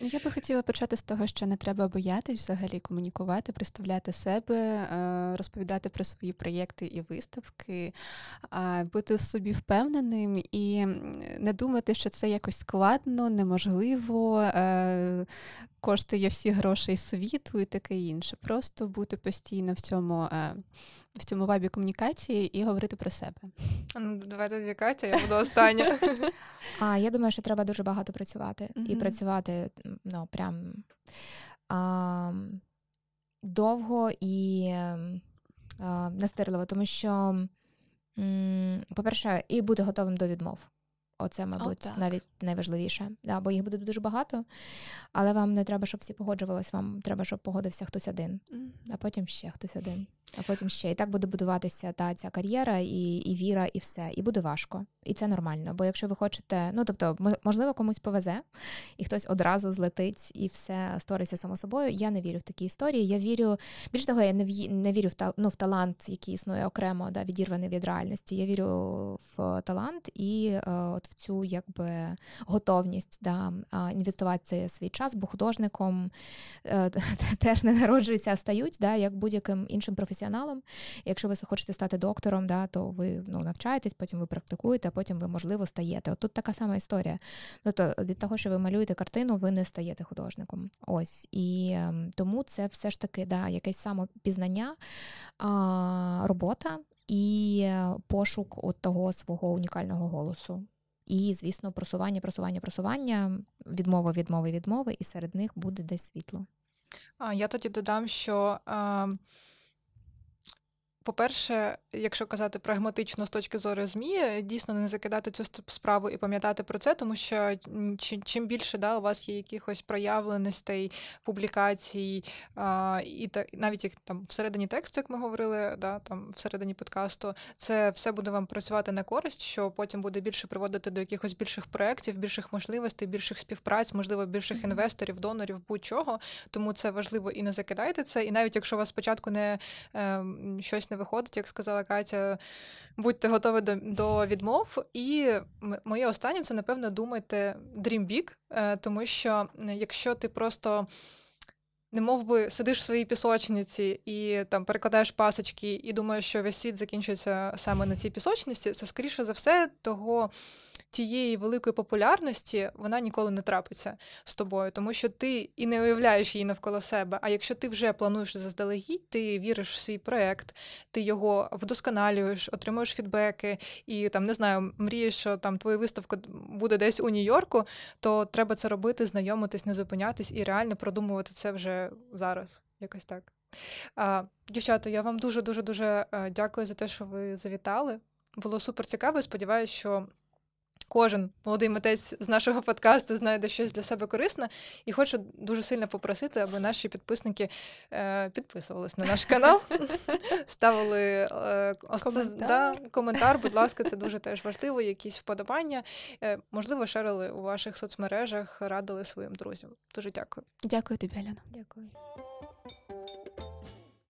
Ну, Я би хотіла почати з того, що не треба боятись взагалі комунікувати, представляти себе, е, розповідати про свої проєкти і виставки, бути в собі впевненим і не думати, що це якось складно, неможливо, е, коштує всі гроші світу і таке інше. Просто бути постійно в цьому, в цьому вайбі комунікації і говорити про себе. Ну, Давай тоді Катя, я буду остання. А я думаю, що треба дуже багато працювати. І працювати ну, прям а, довго і а, настирливо, тому що, м, по-перше, і бути готовим до відмов. Оце, мабуть, так. навіть найважливіше. Да, бо їх буде дуже багато, але вам не треба, щоб всі погоджувались, вам треба, щоб погодився хтось один, а потім ще хтось один, а потім ще. І так буде будуватися та ця кар'єра, і, і віра, і все. І буде важко. І це нормально. Бо якщо ви хочете, ну тобто, мо- можливо, комусь повезе, і хтось одразу злетить, і все створиться само собою. Я не вірю в такі історії. Я вірю, більш того, я не не вірю в ну, в талант, який існує окремо, да, відірваний від реальності. Я вірю в талант і е, от в цю якби готовність да, інвестувати свій час, бо художником е, теж не народжуються, а стають, да, як будь-яким іншим професіоналом. Якщо ви хочете стати доктором, да, то ви ну, навчаєтесь, потім ви практикуєте, а потім ви, можливо, стаєте. От тут така сама історія. Ну, то від того, що ви малюєте картину, ви не стаєте художником. Ось. І ем, тому це все ж таки да, якесь самопізнання, робота і е, пошук от того свого унікального голосу. І, звісно, просування, просування, просування, відмови, відмови, відмови, і серед них буде десь світло. А я тоді додам, що. А... По-перше, якщо казати прагматично з точки зору ЗМІ, дійсно не закидати цю справу і пам'ятати про це, тому що чим більше да, у вас є якихось проявленостей, публікацій, а, і та, навіть як там всередині тексту, як ми говорили, да, там всередині подкасту, це все буде вам працювати на користь, що потім буде більше приводити до якихось більших проєктів, більших можливостей, більших співпраць, можливо, більших інвесторів, донорів, будь-чого. Тому це важливо і не закидайте це. І навіть якщо у вас спочатку не ем, щось не не виходить, як сказала Катя, будьте готові до, до відмов. І моє останнє це, напевно, думайте dream big, е, тому що якщо ти просто не мов би сидиш в своїй пісочниці і там перекладаєш пасочки, і думаєш, що весь світ закінчується саме на цій пісочниці, це скоріше за все того тієї великої популярності вона ніколи не трапиться з тобою, тому що ти і не уявляєш її навколо себе. А якщо ти вже плануєш заздалегідь, ти віриш в свій проект, ти його вдосконалюєш, отримуєш фідбеки і там не знаю, мрієш, що там твоя виставка буде десь у Нью-Йорку, то треба це робити, знайомитись, не зупинятись і реально продумувати це вже зараз. Якось так. А, Дівчата, я вам дуже дуже дуже дякую за те, що ви завітали. Було супер цікаво. Сподіваюся, що кожен молодий митець з нашого подкасту знайде щось для себе корисне. І хочу дуже сильно попросити, аби наші підписники е, підписувались на наш канал, ставили е, коментар. Да, коментар, будь ласка, це дуже теж важливо. Якісь вподобання. Е, можливо, шерили у ваших соцмережах, радили своїм друзям. Дуже дякую. Дякую тобі, Альона. Дякую.